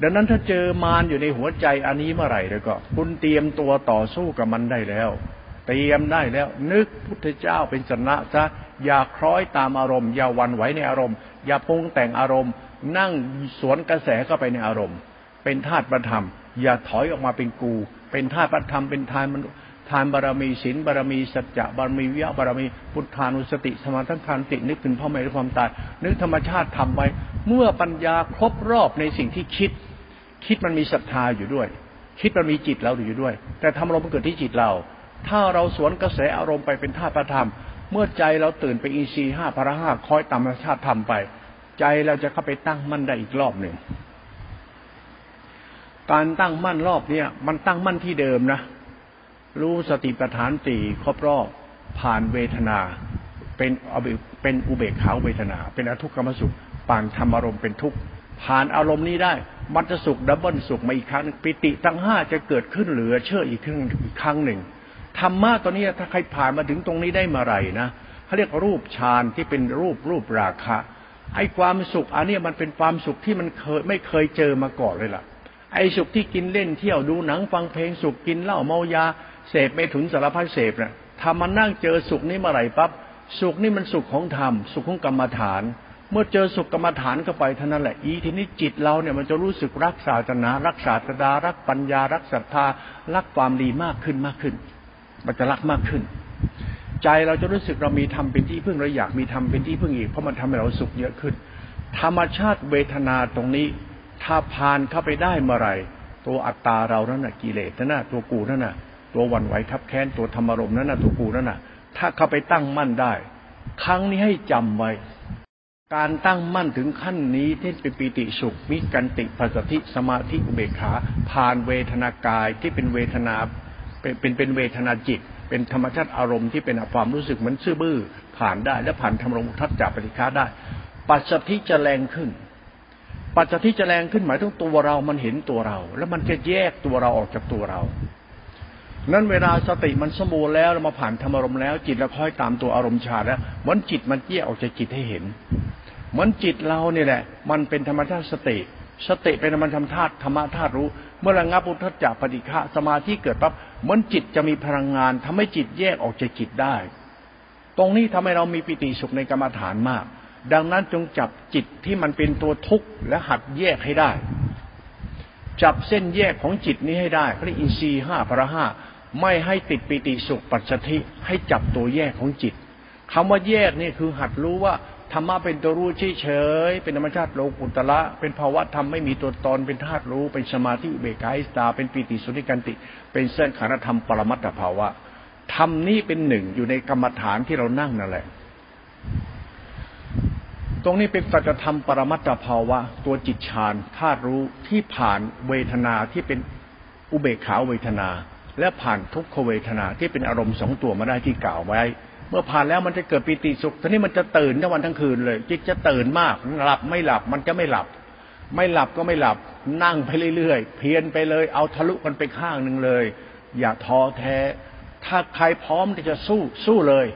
ดังนั้นถ้าเจอมารอยู่ในหัวใจอันนี้เมื่อไหร่แล้วก็ คุณเตรียมตัวต่อสู้กับมันได้แล้ว เตรียมได้แล้ว นึกพุทธเจ้าเป็นสนะซะอย่าคล้อยตามอารมณ์ อย่าวันไหวในอารมณ์ อย่าพุงแต่งอารมณ์ นั่งสวนกระแสเข้าไปในอารมณ์ เป็นธาตุประธรรม อย่าถอยออกมาเป็นกู เป็นธาตุประธรรมเป็นทานมัน ทานบารมีศีลบารมีสัจจะบารมีวิยะบารมีพุทธานุสติสมาธิทานตินึกถึงพ่อแม่ด้วยความตายนึกธรรมชาติทำไว้ เมื่อปัญญาครบรอบในสิ่งที่คิด คิดมันมีศรัทธาอยู่ด้วย คิดมันมีจิตเราอยู่ด้วย แต่ทำอารมณ์เกิดที่จิตเรา ถ้าเราสวนกระแสอารมณ์ไปเป็นธาตุประธรรม เมื่อใจเราตื่นไปอีซีห้าพระห้าคอยตามธรรมชาติทำไป ใจเราจะเข้าไปตั้งมั่นได้อีกรอบหนึ่งการตั้งมั่นรอบเนี้ยมันตั้งมั่นที่เดิมนะ รู้สติปัฏฐานสี่ครบรอบผ่านเวทนา เป็นเป็นอุเบกขาเวทนา เป็นอทุกขมสุขป่านธรรมอารมณ์เป็นทุกข์ผ่านอารมณ์นี้ได้มันจะสุขดับเบิลสุขมาอีกครั้งปิติตั้งห้าจะเกิดขึ้นเหลือเชื่ออีกครั้งอีกครั้งหนึ่งธรรมะตัวนี้ถ้าใครผ่านมาถึงตรงนี้ได้เมื่อไรนะเขาเรียกรูปฌานที่เป็นรูปรูปราคะไอ้ความสุขอันนี้มันเป็นความสุขที่มันเคยไม่เคยเจอมาก่อนเลยล่ะ ไอ้สุขที่กินเล่นเที่ยวดูหนังฟังเพลงสุขกินเหล้าเมายา เสพไม่ถุนสารพัดเสพนะ่ะทำมันนั่งเจอสุขนี้เมื่อไหร่ปั๊บสุขนี่มันสุขของธรรม สุขของกรรมฐาน เมื่อเจอสุขกรรมฐานเข้าไปเท่านั้นแหละอีทีนี้จิตเราเนี่ยมันจะรู้สึกรักศาสนา รักศาสดารักปัญญา รักศรัทธา รักความดีมากขึ้นมากขึ้น มันจะรักมากขึ้น ใจเราจะรู้สึกเรามีธรรมเป็นที่พึ่งเราอยากมีธรรมเป็นที่พึ่งอีกเพราะมันทำให้เราสุขเยอะขึ้น ธรรมชาติเวทนาตรงนี้ ถ้าผ่านเข้าไปได้เมื่อไหร่ตัวอัตตาเรานั่นน่ะกิเลสนั่นน่ะตัวกูนั่นน่ะ ตัววันไหวทับแค้นตัวธรรมารมนั่นน่ะตัวกูนั่นน่ะถ้าเข้าไปตั้งมั่นได้ ครั้งนี้ให้จำไว้ การตั้งมั่นถึงขั้นนี้ที่เป็นปีติสุขมิกันติปัสสติสมาธิอุเบกขาผ่านเวทนากายที่เป็นเวทนาเป็นเป็นเป็นเวทนาจิต เป็นธรรมชาติอารมณ์ที่เป็นความรู้สึกเหมือนซื่อบื้อผ่านได้และผ่านธรรมรงทัศจับปฏิฆาได้ ปัสสติจะแรงขึ้นปัจจัยที่จะแรงขึ้นหมายถึงตัวเรา มันเห็นตัวเรา แล้วมันจะแยกตัวเราออกจากตัวเรา นั้นเวลาสติมันสมบูรณ์แล้วเรามาผ่านธรรมารมณ์แล้วจิตเราค่อยตามตัวอารมณ์ชาแล้วมันจิตมันแยกออกจากจิตให้เห็นมันจิตเราเนี่ยแหละ มันเป็นธรรมชาติสติ สติเป็นธรรมธรรมธาตุธรรมธาตุรู้ เมื่อระงับอุทธจักปฏิฆะสมาธิเกิดปั๊บมันจิตจะมีพลังงานทำให้จิตแยกออกจากจิตได้ ตรงนี้ทำให้เรามีปิติสุขในกรรมฐานมาก ดังนั้นจงจับจิตที่มันเป็นตัวทุกข์และหัดแยกให้ได้ จับเส้นแยกของจิตนี้ให้ได้เรียกอินทรีย์ห้าพระห้า ไม่ให้ติดปิติสุขปัจจทิให้จับตัวแยกของจิตคำว่าแยกนี่คือหัดรู้ว่าธรรมะเป็นตัวรู้เฉยเป็นธรรมชาติโลกุตละ เป็นภาวะธรรมไม่มีตัวตนเป็นธาตุรู้เป็นสมาธิเบกายสตา เป็นปิติสุนิกันติ เป็นเส้นขานธรรมปรมัตถภาวะธรรมนี้เป็นหนึ่งอยู่ในกรรมฐานที่เรานั่งนั่นแหละ ตรงนี้เป็นสัจธรรมปรมัตถภาวะ ตัวจิตฌานธาตุรู้ที่ผ่านเวทนาที่เป็นอุเบกขาเวทนา และผ่านทุกขเวทนาที่เป็นอารมณ์สองตัวมาได้ที่กล่าวไว้ เมื่อผ่านแล้วมันจะเกิดปิติสุขทีนี้มันจะตื่นทั้งวันทั้งคืนเลย จิตจะตื่นมากหลับไม่หลับมันจะไม่หลับ ไม่หลับก็ไม่หลับนั่งไปเรื่อยๆ เพียนไปเลย เอาทะลุกันไปข้างหนึ่งเลย อย่าท้อแท้ ถ้าใครพร้อมที่จะสู้สู้เลย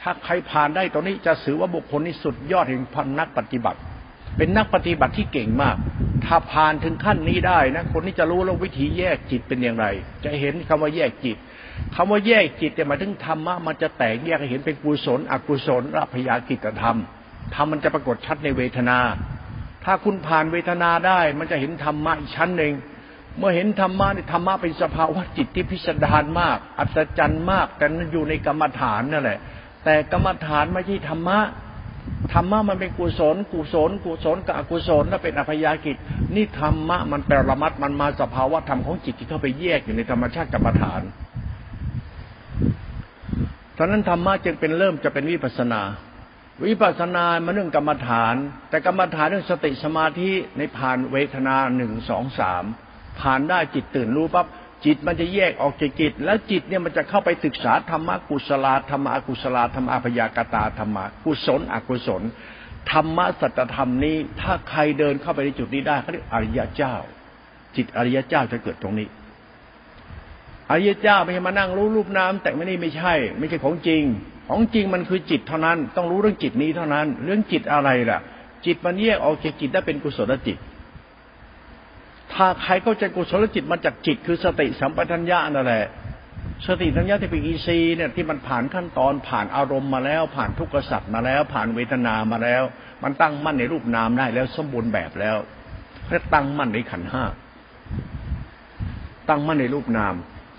ถ้าใครผ่านได้ตรงนี้จะถือว่าบุคคลนี้สุดยอดแห่งพันนักปฏิบัติ เป็นนักปฏิบัติที่เก่งมาก ถ้าผ่านถึงขั้นนี้ได้นะ คนนี้จะรู้แล้ววิธีแยกจิตเป็นอย่างไร จะเห็นคำว่าแยกจิตคำว่าแยกจิตแต่มาถึงธรรมะมันจะแตกแยกเห็นเป็นกุศล อกุศลอภยากิจธรรมธรรมมันจะปรากฏชัดในเวทนา ถ้าคุณผ่านเวทนาได้ มันจะเห็นธรรมะอีกชั้นหนึ่งเมื่อเห็นธรรมะในธรรมะเป็นสภาวะจิตที่พิสดารมาก อัศจรรย์มาก แต่นั้นอยู่ในกรรมฐานนั่นแหละ แต่กรรมฐานไม่ใช่ธรรมะ ธรรมะมันเป็นกุศล กุศล กุศลกับอกุศลและเป็นอภยากิจ นี่ธรรมะมันแประมัดมันมาสภาวะธรรมของจิตที่เข้าไปแยกอยู่ในธรรมชาติกรรมฐานฉะนั้นธรรมะจึงเป็นเริ่มจะเป็นวิปัสนา วิปัสนามันเรื่องกรรมฐาน แต่กรรมฐานเรื่องสติสมาธิในผ่านเวทนาหนึ่งสองสามผ่านได้จิตตื่นรู้ปั๊บ จิตมันจะแยกออกจากจิต แล้วจิตเนี่ยมันจะเข้าไปศึกษาธรรมะกุศลธรรมะกุศลธรรมะพยากตาธรรมะกุศลอกุศลธรรมะสัจธรรมนี้ ถ้าใครเดินเข้าไปในจุดนี้ได้เขาเรียกอริยเจ้า จิตอริยเจ้าจะเกิดตรงนี้ อริยเจ้าไม่ใช่มานั่งรู้รูปน้ำแต่ไม่นี่ไม่ใช่ ไม่ใช่ของจริง ของจริงมันคือจิตเท่านั้น ต้องรู้เรื่องจิตนี้เท่านั้น เรื่องจิตอะไรล่ะ จิตมันแยกออกจากจิตได้เป็นกุศลจิต ถ้าใครเข้าใจกุศลจิตมาจากจิตคือสติสัมปชัญญะนั่นแหละ สติสัมปชัญญะที่เป็นอีซีเนี่ยที่มันผ่านขั้นตอนผ่านอารมณ์มาแล้ว ผ่านทุกขสัตว์มาแล้ว ผ่านเวทนามาแล้ว มันตั้งมั่นในรูปนามได้แล้วสมบูรณ์แบบแล้วเรียกตั้งมั่นในขันห้าตั้งมั่นในรูปนาม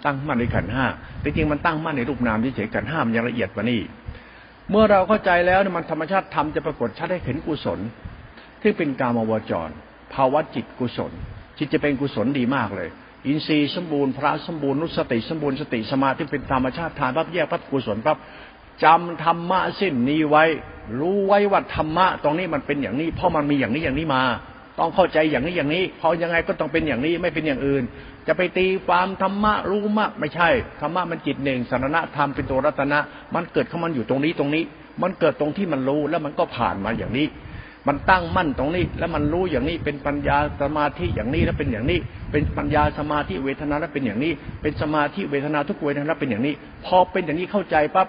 ตั้งมั่นในขันห้าแต่จริงมันตั้งมั่นในรูปนามที่เฉยขันห้ามันยังละเอียดกว่านี้เมื่อเราเข้าใจแล้วมันธรรมชาติธรรมจะปรากฏชัดให้เห็นกุศลที่เป็นกามวจร ภาวะจิตกุศล จิตจะเป็นกุศลดีมากเลย อินทรีย์สมบูรณ์พระสมบูรณ์นุสติสมบูรณ์สติสมาธิเป็นธรรมชาติทานปั๊บแยกปั๊บกุศลปั๊บจำธรรมะสิ้นนี้ไว้ รู้ไว้ว่าธรรมะตรงนี้มันเป็นอย่างนี้ เพราะมันมีอย่างนี้อย่างนี้มา ต้องเข้าใจอย่างนี้อย่างนี้พราะยังไงก็ต้องเป็นอย่างนี้ไม่เป็นอย่างอื่น จะไปตีความธรรมะรู้มากไม่ใช่ธรรมะมันจิตหนึ่งสารณะธรรมเป็นตัวรัตนะ มันเกิดขึ้นมันอยู่ตรงนี้ตรงนี้ มันเกิดตรงที่มันรู้แล้วมันก็ผ่านมาอย่างนี้ มันตั้งมั่นตรงนี้ แล้วมันรู้อย่างนี้เป็นปัญญาสมาธิอย่างนี้แล้วเป็นอย่างนี้ เป็นปัญญาสมาธิเวทนาแล้วเป็นอย่างนี้ เป็นสมาธิเวทนาทุกเวทนาแล้วเป็นอย่างนี้ พอเป็นอย่างนี้เข้าใจปั๊บ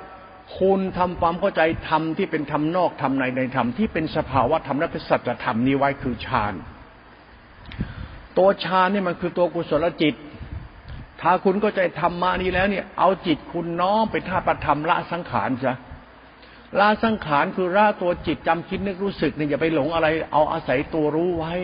คุณทำความเข้าใจธรรมที่เป็นธรรมนอกธรรมในในธรรมที่เป็นสภาวะธรรมและเป็นสัจธรรมนี้ไว้คือฌานตัวฌานนี่มันคือตัวกุศลจิต ถ้าคุณเข้าใจธรรมมานี้แล้วเนี่ย เอาจิตคุณน้อมไปท่าประธรรมละสังขารซะ ละสังขารคือละตัวจิตจำคิดนึกรู้สึกเนี่ยอย่าไปหลงอะไร เอาอาศัยตัวรู้ไว้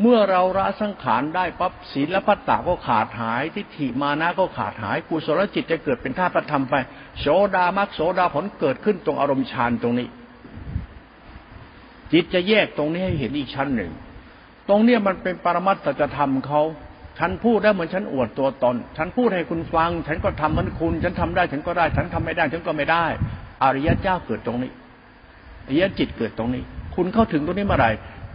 เมื่อเราละสังขารได้ปั๊บศีลและพัตตาก็ขาดหาย ทิฏฐิมานะก็ขาดหายกุศลจิตจะเกิดเป็นธาตุประธรรมไป โสดามักโสดาผลเกิดขึ้นตรงอารมณ์ฌานตรงนี้ จิตจะแยกตรงนี้ให้เห็นอีกชั้นหนึ่ง ตรงเนี้ยมันเป็นปรมัตถจธรรมเขาฉันพูดได้เหมือนฉันอวดตัวตน ฉันพูดให้คุณฟัง ฉันก็ทำเหมือนคุณ ฉันทำได้ฉันก็ได้ ฉันทำไม่ได้ ฉันก็ไม่ได้ อริยะเจ้าเกิดตรงนี้อริยจิตเกิดตรงนี้ คุณเข้าถึงตรงนี้เมื่อไหร่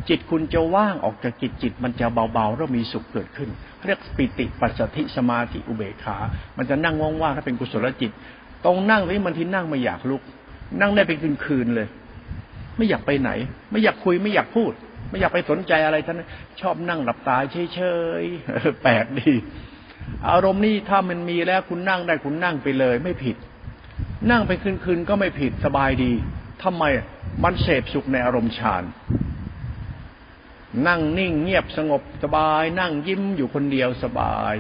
จิตคุณจะว่างออกจากจิตจิตมันจะเบาๆแล้วมีสุขเกิดขึ้น เรียกปิติปัสสติสมาธิอุเบกขา มันจะนั่งว่างๆถ้าเป็นกุศลจิต ตรงนั่งนี้มันที่นั่งไม่อยากลุก นั่งได้เป็นคืนๆเลย ไม่อยากไปไหน ไม่อยากคุยไม่อยากพูด ไม่อยากไปสนใจอะไรท่านชอบนั่งหลับตาเฉยๆแปลกดี อารมณ์นี้ถ้ามันมีแล้วคุณนั่งได้คุณนั่งไปเลย ไม่ผิด นั่งไปคืนๆก็ไม่ผิดสบายดีทำไมมันเสพสุขในอารมณ์ฌานนั่งนิ่งเงียบสงบสบาย นั่งยิ้มอยู่คนเดียวสบาย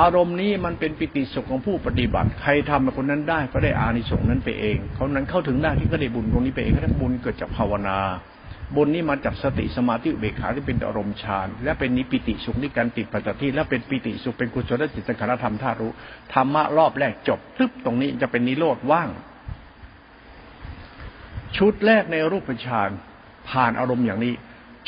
อารมณ์นี้มันเป็นปิติสุขของผู้ปฏิบัติ ใครทำคนนั้นได้ก็ได้อานิสงส์นั้นไปเองเขานั้นเข้าถึงได้ที่ก็ได้บุญตรงนี้ไปเองก็ได้บุญเกิดจากภาวนา บุญนี้มาจากสติสมาธิเบกขาที่เป็นอารมณ์ฌานและเป็นนิปิติสุขนิการติดปัจจิและเป็นปิติสุขเป็นกุศลจิตสังขารธรรมธารู้ธรรมะรอบแรกจบทึบตรงนี้จะเป็นนิโรธว่าง ชุดแรกในรูปฌานผ่านอารมณ์อย่างนี้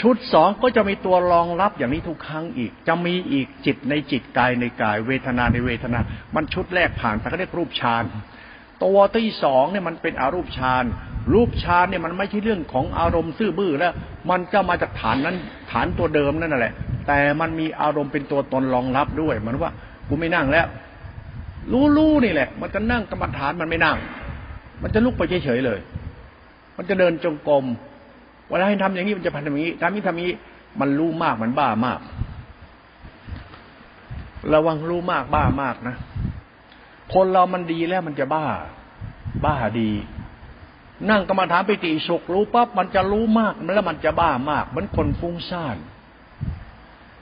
ชุดสองก็จะมีตัวรองรับอย่างนี้ทุกครั้งอีก จะมีอีกจิตในจิตกายในกาย เวทนาในเวทนา มันชุดแรกผ่านไปก็เรียกรูปฌานตัวที่สองเนี่ยมันเป็นอารูปฌาน รูปฌานเนี่ยมันไม่ใช่เรื่องของอารมณ์ซื่อบื้อแล้ว มันจะมาจากฐานนั้นฐานตัวเดิมนั่นแหละ แต่มันมีอารมณ์เป็นตัวตนรองรับด้วย มันว่ากูไม่นั่งแล้ว รู้ๆนี่แหละ มันจะนั่งกรรมฐานมันไม่นั่ง มันจะลุกไปเฉยๆเลย มันจะเดินจงกรมเวลาให้ทำอย่างนี้มันจะพันอย่างนี้ทำนี้ทำนี้มันรู้มากมันบ้ามาก ระวังรู้มากบ้ามากนะ คนเรามันดีแล้วมันจะบ้า บ้าดี นั่งกรรมฐานไปติสุขรู้ปั๊บมันจะรู้มากแล้วมันจะบ้ามากเหมือนคนฟุ้งซ่าน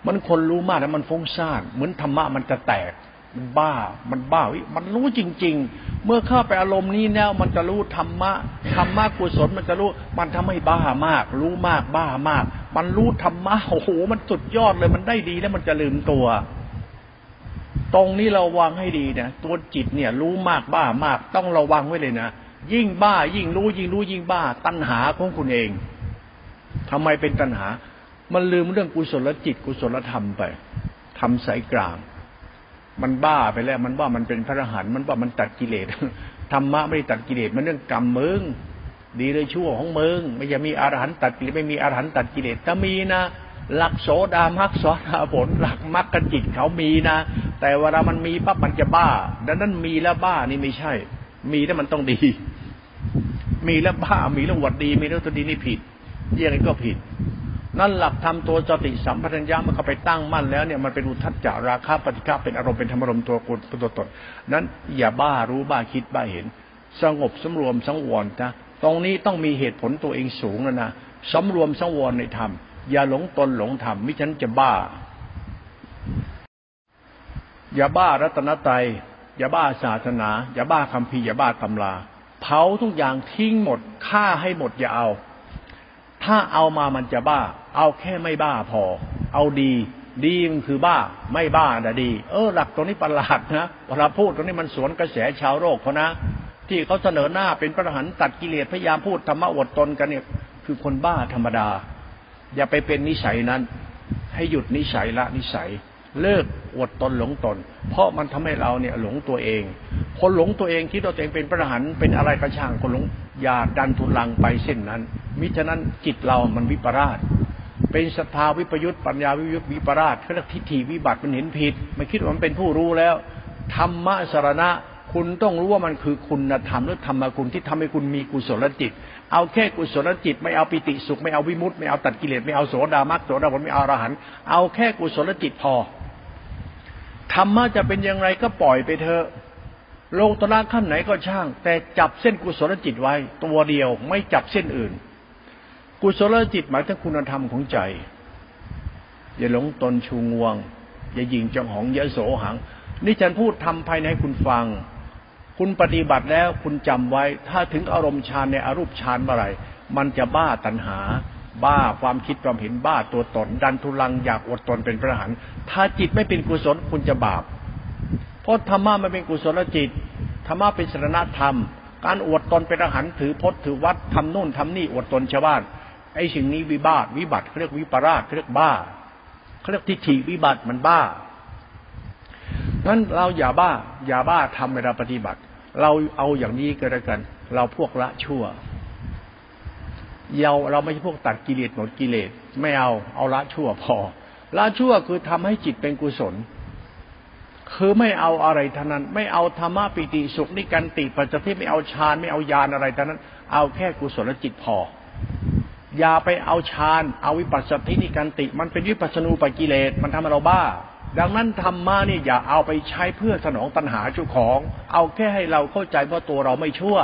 มันคนรู้มากแล้วมันฟุ้งซ่านเหมือนธรรมะมันจะแตก มันบ้า มันบ้าวิมันรู้จริง ๆ เมื่อเข้าไปอารมณ์นี้แล้วมันจะรู้ธรรมะธรรมะกุศลมันจะรู้ มันทำให้บ้ามาก รู้มากบ้ามาก มันรู้ธรรมะโอ้โหมันสุดยอดเลยมันได้ดีแล้วมันจะลืมตัว ตรงนี้เราวางให้ดีนะตัวจิตเนี่ย รู้มากบ้ามาก ต้องระวังไว้เลยนะ ยิ่งบ้า ยิ่งรู้ ยิ่งรู้ยิ่งบ้า ตัณหาของคุณเองทำไมเป็นตัณหา มันลืมเรื่องกุศลจิตกุศลธรรมไปทำสายกลาง มันบ้าไปแล้ว มันว่ามันเป็นพระอรหันต์มันว่ามันตัดกิเลสธรรมะไม่ได้ตัดกิเลสมันเรื่องกรรมมึงดีเลยชั่วของมึงไม่จะมีอรหันต์ตัดกิเลสไม่มีอรหันต์ตัดกิเลสถ้ามีนะหลักโสดามักโสดาผลหลักมรรคจิตเขามีนะ แต่เวลามันมีปั๊บมันจะบ้า ดังนั้นมีแล้วบ้านี่ไม่ใช่ มีแล้วมันต้องดี มีแล้วบ้ามีแล้วหวัดดี มีแล้วตัวดีนี่ผิดยังไงก็ผิด นั่นหลักทำตัวสติสัมปชัญญะมันก็ไปตั้งมั่นแล้วเนี่ยมันเป็นอุทัจจาราคะปฏิฆาเป็นอารมณ์เป็นธรรมารมณ์ตัวกุลตัวตนนั้นอย่าบ้ารู้บ้าคิดบ้าเห็น สงบสำรวมสังวรนะตรงนี้ต้องมีเหตุผลตัวเองสูงแล้วนะสำรวมสังวรในธรรม อย่าหลงตนหลงธรรมมิฉะนั้นจะบ้า อย่าบ้ารัตนตรัยอย่าบ้าศาสนา อย่าบ้าคำพีอย่าบ้าตำรา เผาทุกอย่างทิ้งหมดฆ่าให้หมดอย่าเอา ถ้าเอามามันจะบ้า เอาแค่ไม่บ้าพอ เอาดี ดีมันคือบ้า ไม่บ้าแต่ดี เออ หลักตรงนี้ประหลาดนะเวลาพูดตรงนี้มันสวนกระแสชาวโลกเขานะ ที่เขาเสนอหน้าเป็นพระหันตัดกิเลสพยายามพูดธรรมะอดตนกันเนี่ย คือคนบ้าธรรมดา อย่าไปเป็นนิสัยนั้น ให้หยุดนิสัยละนิสัย เลิกอดตนหลงตน เพราะมันทำให้เราเนี่ยหลงตัวเอง คนหลงตัวเองคิดว่าตัวเองเป็นพระหันเป็นอะไรกระช่างคนหลงอย่าดันทุลังไปเส้นนั้น มิฉะนั้นจิตเรามันวิปราชเป็นศรัทธาวิปยุทธปัญญาวิยุทธวิปราชเขาเรียกทิฏฐิวิบัติมันเห็นผิด มันคิดว่ามันเป็นผู้รู้แล้วธรรมะสารณะคุณต้องรู้ว่ามันคือคุณธรรมหรือธรรมคุณที่ทำให้คุณมีกุศลจิต เอาแค่กุศลจิต ไม่เอาปิติสุขไม่เอาวิมุตต์ไม่เอาตัดกิเลสไม่เอาโสดามักโสดาผลไม่เอาอรหันต์เอาแค่กุศลจิตพอ ธรรมะจะเป็นอย่างไรก็ปล่อยไปเถอะโลกตระขั้นไหนก็ช่าง แต่จับเส้นกุศลจิตไว้ ตัวเดียวไม่จับเส้นอื่น กุศลจิตหมายถึงคุณธรรมของใจ อย่าหลงตนชูงวง อย่ายิงจังหองอย่าโสหัง นี่ฉันพูดทำภายในคุณฟัง คุณปฏิบัติแล้วคุณจำไว้ ถ้าถึงอารมณ์ฌานในอรูปฌานเมื่อไรมันจะบ้าตัณหา บ้าความคิดความเห็นบ้าตัวตน ดันทุลังอยากอดตนเป็นพระหันถ้าจิตไม่เป็นกุศลคุณจะบาป เพราะธรรมะมันเป็นกุศลจิตธรรมะเป็นสรณธรรม การอวดตนเป็นอรหันถือพจน์ถือวัดทำนู่นทำนี่อวดตนชาวบ้านไอ้สิ่งนี้วิบาทวิบัติเขาเรียกวิปราชเขาเรียกบ้าเขาเรียกทิฏฐิวิบัติมันบ้างั้นเราอย่าบ้า อย่าบ้าทำเวลาปฏิบัติ เราเอาอย่างนี้ก็แล้วกัน เราพวกละชั่ว เราเราไม่ใช่พวกตัดกิเลสหมดกิเลสไม่เอาเอาละชั่วพอละชั่วคือทำให้จิตเป็นกุศล คือไม่เอาอะไรท่านั้น ไม่เอาธรรมะปิติสุขนิกันติปัจจทิไม่เอาฌานไม่เอาญาณอะไรท่านั้น เอาแค่กุศลจิตพอ อย่าไปเอาฌานเอาวิปัสสตินิการติ มันเป็นวิปัสสนูปกิเลสมันทำให้เราบ้า ดังนั้นธรรมะนี่อย่าเอาไปใช้เพื่อสนองตัณหาเจ้าของ เอาแค่ให้เราเข้าใจว่าตัวเราไม่ชั่ว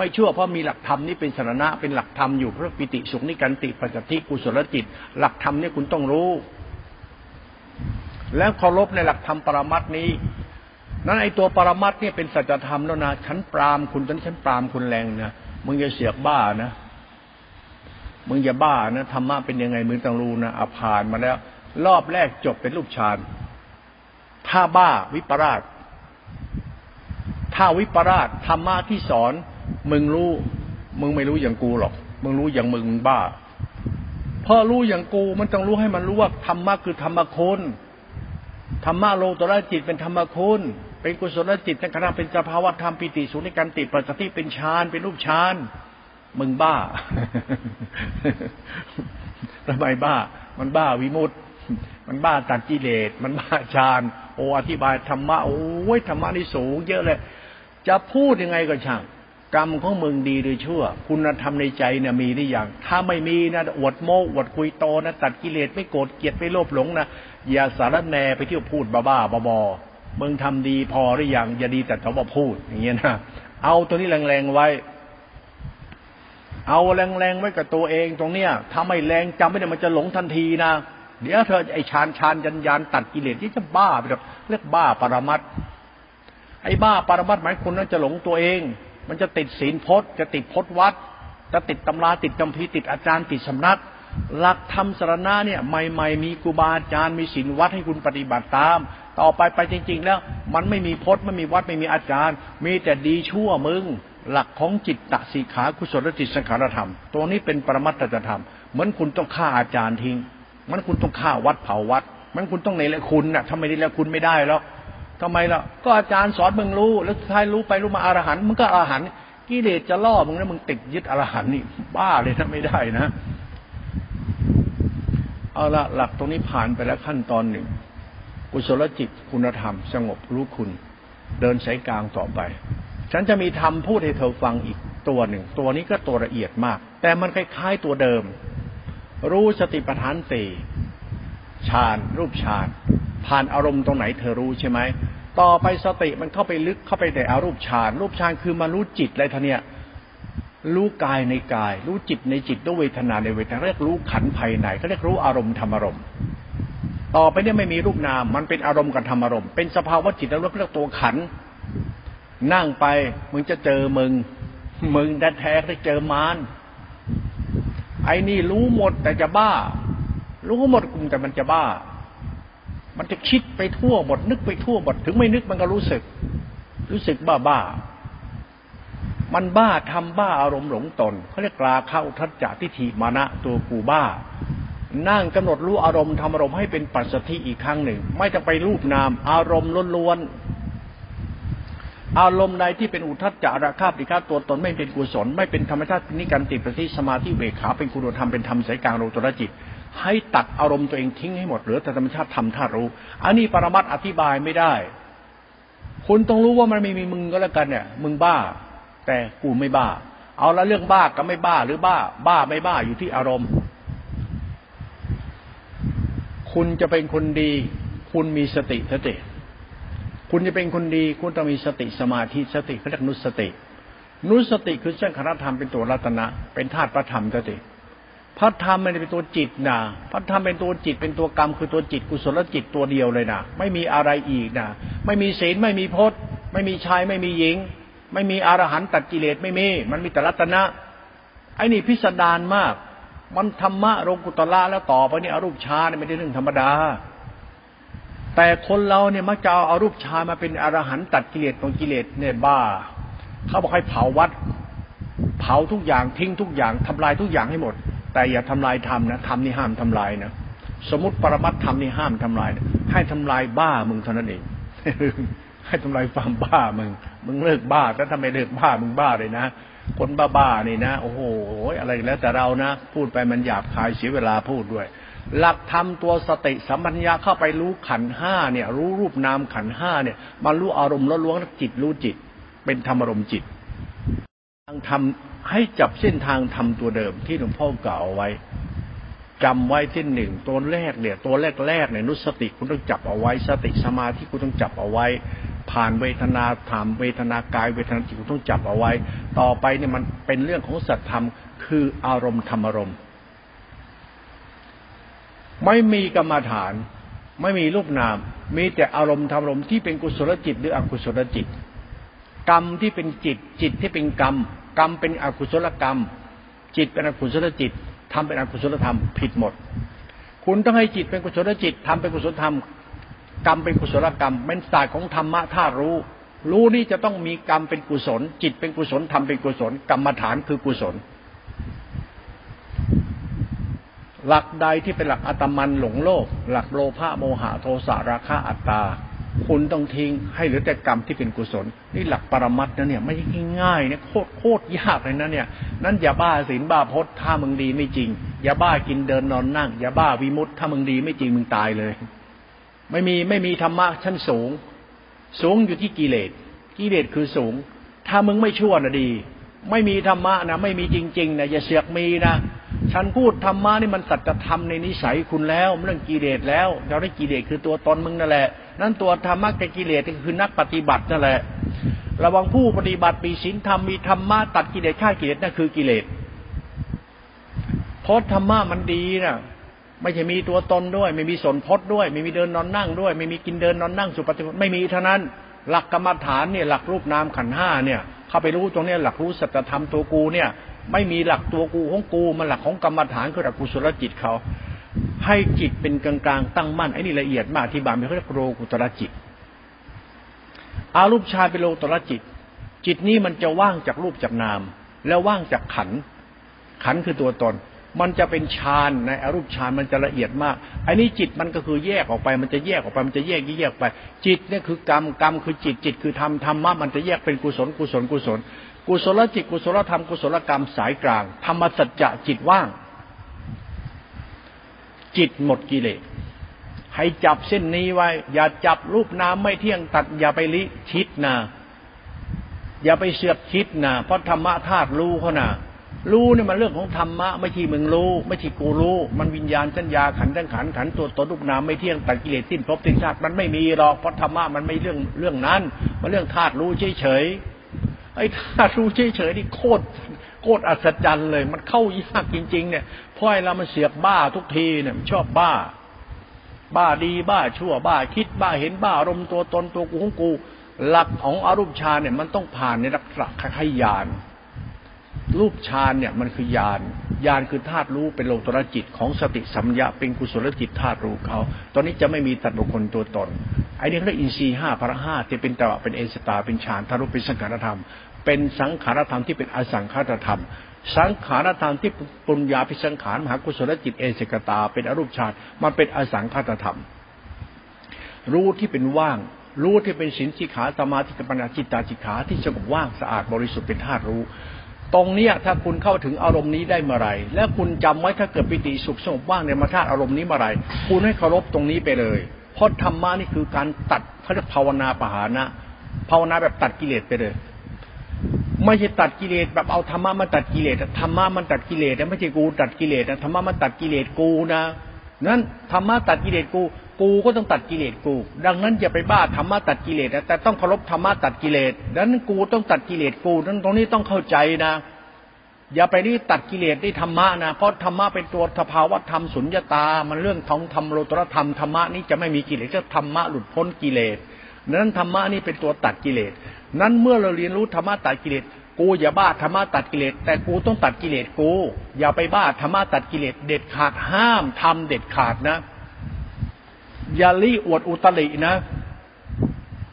ไม่ชั่วเพราะมีหลักธรรมนี่เป็นสรณะเป็นหลักธรรมอยู่เพราะปิติสุขนิการติปัจจติกุศลจิต หลักธรรมนี่คุณต้องรู้ แล้วเคารพในหลักธรรมปรมัตนี้นั้นไอตัวปรมัตเนี่ยเป็นสัจธรรมแล้วนะฉันปรามคุณตอนนี้ฉันปรามคุณแรงนะมึงจะเสียกบ้านะมึงอย่าบ้านะธรรมะเป็นยังไงมึงต้องรู้นะอาผ่านมาแล้ว รอบแรกจบเป็นรูปฌานถ้าบ้าวิปราชถ้าวิปราชธรรมะที่สอน มึงรู้ มึงไม่รู้อย่างกูหรอก มึงรู้อย่างมึงมึงบ้าพอรู้อย่างกูมันต้องรู้ให้มันรู้ว่าธรรมะคือธรรมคุณธรรมะโลตระจิตเป็นธรรมคุณ เป็นกุศลจิตในขณะเป็นสภาวะธรรมปิติสุนิการติปัจจิเป็นฌานเป็นรูปฌานมึงบ้าทำไมบ้า มันบ้าวิมุตมันบ้าตัดกิเลส มันบ้าฌาน โออธิบายธรรมะ โอ้ยธรรมะนี่สูงเยอะเลย จะพูดยังไงก็ช่าง กรรมของมึงดีหรือชั่ว คุณธรรมในใจเนี่ยมีหรือยังถ้าไม่มีนะอวดโม้อวดคุยโตนะตัดกิเลสไม่โกรธเกลียดไม่โลภหลงนะอย่าสารแนไปเที่ยวพูดบ้าๆบอๆมึงทำดีพอหรือยังอย่าดีแต่เขาบอกพูดอย่างเงี้ยนะเอาตัวนี้แรงๆไว้ เอาแรงๆไว้กับตัวเองตรงเนี้ยถ้าไม่แรงจำไม่ได้มันจะหลงทันทีนะเดี๋ยวเธอไอชานชานยันยันตัดกิเลสที่จะบ้าไปหรอกเรียกบ้าปรมัตไอ้บ้าปรมัตหมายคุณนั้นจะหลงตัวเอง มันจะติดศีลพจน์ จะติดพจน์วัด จะติดตำราติดจำพีติดอาจารย์ติดสำนัก หลักธรรมสารณะเนี่ยใหม่ ๆ มีกูบาอาจารย์มีศีลวัดให้คุณปฏิบัติตาม ต่อไปไปจริง ๆ แล้ว มันไม่มีพจน์ไม่มีวัดไม่มีอาจารย์ มีแต่ดีชั่วมึงหลักของจิตตะสีขากุศลจิตสังขารธรรม ตัวนี้เป็นปรมัตถธรรม เหมือนคุณต้องฆ่าอาจารย์ทิ้ง มันคุณต้องฆ่าวัดเผาวัด มันคุณต้องในละคุณน่ะทำไมในละคุณไม่ได้แล้ว ทำไมล่ะ ก็อาจารย์สอนมึงรู้ แล้วท้ายรู้ไปรู้มาอรหันต์มึงก็อรหันต์กิเลสจะล่อมึงแล้วมึงติดยึดอรหันต์นี่บ้าเลยนะไม่ได้นะ เอาละหลักตรงนี้ผ่านไปแล้วขั้นตอนหนึ่ง กุศลจิตคุณธรรม สงบรู้คุณ เดินสายกลางต่อไป ฉันจะมีธรรมพูดให้เธอฟังอีกตัวหนึ่ง ตัวนี้ก็ตัวละเอียดมาก แต่มันคล้ายๆตัวเดิม รู้สติปัฏฐานสี่ ฌานรูปฌานผ่านอารมณ์ตรงไหนเธอรู้ใช่ไหมต่อไปสติมันเข้าไปลึกเข้าไปในอารูปฌานรูปฌานคือมารู้จิตอะไรท่านี้รู้กายในกาย รู้จิตในจิตรู้เวทนาในเวทนาเรียกรู้ขันภายในเขาเรียกรู้อารมณ์ธรรมอารมณ์ ต่อไปเนี่ยไม่มีรูปนาม มันเป็นอารมณ์กับธรรมอารมณ์เป็นสภาวะจิตแล้วเรียกตัวขันนั่งไปมึงจะเจอมึง มึงแท้ๆได้เจอมารไอ้นี่รู้หมดแต่จะบ้า รู้หมดกลุ่มแต่มันจะบ้า มันจะคิดไปทั่วหมด นึกไปทั่วหมด ถึงไม่นึกมันก็รู้สึก รู้สึกบ้าบ้า มันบ้าทำบ้าอารมณ์หลงตนเขาเรียกลาเข้าทัศจทิฏฐิมานะตัวกูบ้า นั่งกำหนดรู้อารมณ์ทำอารมณ์ให้เป็นปัจสถิอีกครั้งหนึ่ง ไม่จะไปรูปนาม อารมณ์ล้วนอารมณ์ใดที่เป็นอุทัจจาระคาปิฆาตัวตนไม่เป็นกุศล ไม่เป็นธรรมชาตินิการติปฏิสมาธิเวขาเป็นคุณธรรมเป็นธรรมสายกลางโลตระจิต ให้ตัดอารมณ์ตัวเองทิ้งให้หมดเหลือแต่ธรรมชาติธรรมธารู้ อันนี้ปรมัตอธิบายไม่ได้ คุณต้องรู้ว่ามันไม่มีมึงก็แล้วกันเนี่ย มึงบ้า แต่กูไม่บ้า เอาละเรื่องบ้ากับไม่บ้าหรือบ้า บ้าไม่บ้าอยู่ที่อารมณ์ คุณจะเป็นคนดี คุณมีสติสติคุณจะเป็นคนดี คุณต้องมีสติสมาธิสติเขาเรียกนุสติ นุสติคือเส้นคณธรรมเป็นตัวรัตนะ เป็นธาตุพระธรรมสติ พระธรรมมันเป็นตัวจิตนะพระธรรมเป็นตัวจิตเป็นตัวกรรมคือตัวจิตกุศลจิตตัวเดียวเลยนะไม่มีอะไรอีกนะไม่มีศีลไม่มีพจน์ ไม่มีชายไม่มีหญิง ไม่มีอรหันต์ตัดกิเลสไม่มี มันมีแต่รัตนะไอ้นี่พิสดารมาก มันธรรมะโลกุตละแล้วต่อไปนี่อรูปชาเนี่ยไม่ได้เรื่องธรรมดา แต่คนเราเนี่ยมักจะเอารูปชามาเป็นอรหันต์ตัดกิเลสของกิเลสเนี่ยบ้า เขาบอกให้เผาวัด เผาทุกอย่างทิ้งทุกอย่างทำลายทุกอย่างให้หมด แต่อย่าทำลายธรรมนะธรรมนี่ห้ามทำลายนะสมมติปรมัตธรรมนี่ห้ามทำลายนะให้ทำลายบ้ามึงเท่านั้นเองให้ทำลายความบ้ามึงมึงเลิกบ้าแต่ทำไมเลิกบ้ามึงบ้าเลยนะคนบ้าๆนี่นะโอ้โหอะไรแล้วแต่เรานะ พูดไปมันหยาบคายเสียเวลาพูดด้วย หลักธรรมตัวสติสัมปัญญาเข้าไปรู้ขันห้าเนี่ย รู้รูปนามขันห้าเนี่ยมารู้อารมณ์ล้วล้วงจิตรู้จิต เป็นธรรมอารมณ์จิต ทางทำให้จับเส้นทางทำตัวเดิมที่หลวงพ่อกล่าวเอาไว้จำไว้ที่หนึ่งตัวแรกเนี่ย ตัวแรกแรกเนี่ยนุสติคุณต้องจับเอาไว้ สติสมาธิคุณต้องจับเอาไว้ ผ่านเวทนาถามเวทนากายเวทนาจิตคุณต้องจับเอาไว้ ต่อไปเนี่ยมันเป็นเรื่องของสัจธรรม คืออารมณ์ธรรมอารมณ์ ไม่มีกรรมฐาน ไม่มีรูปนาม มีแต่อารมณ์ธรรมอารมณ์ที่เป็นกุศลจิตหรืออกุศลจิต กรรมที่เป็นจิตจิตที่เป็นกรรม กรรมเป็นอกุศลกรรม จิตเป็นอกุศลจิตทำเป็นอกุศลธรรมผิดหมด คุณต้องให้จิตเป็นกุศลจิตทำเป็นกุศลธรรม กรรมเป็นกุศลกรรมเป็นศาสตร์ของธรรมะธารู้ รู้นี่จะต้องมีกรรมเป็นกุศล จิตเป็นกุศลธรรมเป็นกุศล กรรมฐานคือกุศล หลักใดที่เป็นหลักอัตมันหลงโลก หลักโลภะโมหะโทสะราคะอัตตา คุณต้องทิ้งให้เหลือแต่กรรมที่เป็นกุศล นี่หลักปรมัตนะเนี่ย ไม่ใช่ง่ายเนี่ยโคตรโคตรยากเลยนะเนี่ย นั้นอย่าบ้าศีลบ้าพจน์ถ้ามึงดีไม่จริง อย่าบ้ากินเดินนอนนั่ง อย่าบ้าวิมุตถ้ามึงดีไม่จริงมึงตายเลย ไม่มีไม่มีธรรมะชั้นสูง สูงอยู่ที่กิเลสกิเลสคือสูง ถ้ามึงไม่ชั่วนะดี ไม่มีธรรมะนะไม่มีจริงๆนะอย่าเสือกมีนะ ฉันพูดธรรมะนี่มันสัจธรรมในนิสัยคุณแล้วเรื่องกิเลสแล้วเราได้กิเลสคือตัวตนมึงนั่นแหละ นั่นตัวธรรมะกับกิเลสคือนักปฏิบัตินั่นแหละ ระวังผู้ปฏิบัติปีศีลธรรมมีธรรมะตัดกิเลสฆ่ากิเลสนั่นคือกิเลสเพราะธรรมะมันดีนะไม่ใช่มีตัวตนด้วย ไม่มีสนพจน์ด้วย ไม่มีเดินนอนนั่งด้วย ไม่มีกินเดินนอนนั่งสุปฏิบัติไม่มีเท่านั้น หลักกรรมฐานเนี่ยหลักรูปนามขันห้าเนี่ย เข้าไปรู้ตรงนี้หลักรู้สัจธรรมตัวกูเนี่ย ไม่มีหลักตัวกูของกูมันหลักของกรรมฐานคือหลักกุศลจิตเขาให้จิตเป็นกลางๆตั้งมั่นไอ้นี่ละเอียดมากที่บางเขาเรียกโลกุตรจิต อารูปชายเป็นโลกุตรจิต จิตนี้มันจะว่างจากรูปจากนาม แล้วว่างจากขัน ขันคือตัวตน มันจะเป็นฌานในอรูปฌานมันจะละเอียดมากไอันนี้จิตมันก็คือแยกออกไป มันจะแยกออกไปมันจะแยกแยกไป จิตเนี่ยคือกรรมกรรมคือจิตจิตคือธรรมธรรมะมันจะแยกเป็นกุศลกุศลกุศล กุศลจิตกุศลธรรมกุศลกรรมสายกลาง ธรรมสัจจะจิตว่าง จิตหมดกิเลสให้จับเส้นนี้ไว้ อย่าจับรูปน้ำไม่เที่ยงตัด อย่าไปลิชิดนะอย่าไปเสือกคิดนะเพราะธรรมะธาตุรู้เขานะรู้เนี่ยมันเรื่องของธรรมะ ไม่ใช่มึงรู้ ไม่ใช่กูรู้ มันวิญญาณสัญญาขันธ์ทั้งขันขันตัวตนรูปนามไม่เที่ยงตัดกิเลสสิ้นภพสิ้นชาติมันไม่มีหรอกเพราะธรรมะมันไม่เรื่องเรื่องนั้น มันเรื่องธาตุรู้เฉยเฉย ไอ้ธารู้เฉยเฉยนี่โคตรโคตรอัศจรรย์เลย มันเข้ายากจริง ๆ เนี่ยเพราะไอ้เรามันเสียบบ้าทุกทีเนี่ยมันชอบบ้า บ้าดีบ้าชั่วบ้าคิดบ้าเห็นบ้าอารมณ์ตัวตนตัวกูของกู หลักของอารมณ์ชาเนี่ยมันต้องผ่านในลักษณะขยาน รูปฌานเนี่ยมันคือญาณญาณคือธาตุรู้เป็นโลตรจิตของสติสัมยาเป็นกุศลจิตธาตุรู้เขา ตอนนี้จะไม่มีตัดบุคคลตัวตนไอ้นี่เรียกอินทรีห้าพระห้าที่เป็นตวะเป็นเอสตาเป็นฌานทารุเป็นสังขารธรรม เป็นสังขารธรรมที่เป็นอสังขารธรรม สังขารธรรมที่ปุญญาพิสังขารมหากุศลจิตเอสกตา เป็นอรูปฌานมันเป็นอสังขารธรรม รู้ที่เป็นว่างรู้ที่เป็นสินสิขาสมาธิปัญญาจิตตาจิขาที่สงบว่างสะอาดบริสุทธิ์เป็นธาตุรู้ ตรงเนี้ยถ้าคุณเข้าถึงอารมณ์นี้ได้เมื่อไรและคุณจำไว้ถ้าเกิดปิติสุขสงบว่างในมาธาตุอารมณ์นี้เมื่อไรคุณให้เคารพตรงนี้ไปเลย เพราะธรรมะนี่คือการตัดเขาเรียกภาวนาปหานะภาวนาแบบตัดกิเลสไปเลย ไม่ใช่ตัดกิเลสแบบเอาธรรมะมาตัดกิเลสธรรมะมันตัดกิเลสนะไม่ใช่กูตัดกิเลสนะธรรมะมันตัดกิเลสกูนะนั้นธรรมะตัดกิเลสกู กูก็ต้องตัดกิเลสกู ดังนั้นอย่าไปบ้าธรรมะตัดกิเลสนะแต่ต้องเคารพธรรมะตัดกิเลสดังนั้นกูต้องตัดกิเลสกูนั้นตรงนี้ต้องเข้าใจนะอย่าไปนี่ตัดกิเลสที่ธรรมะนะเพราะธรรมะเป็นตัวสภาวะธรรมสุญญตา มันเรื่องทองธรรมโลตรธรรมธรรมะนี้จะไม่มีกิเลสจะธรรมะหลุดพ้นกิเลสนั้นธรรมะนี่เป็นตัวตัดกิเลสนั้นเมื่อเราเรียนรู้ธรรมะตัดกิเลสกูอย่าบ้าธรรมะตัดกิเลสแต่กูต้องตัดกิเลสกู อย่าไปบ้าธรรมะตัดกิเลสเด็ดขาดห้ามทำเด็ดขาดนะ อย่าลี้อวดอุตรินะ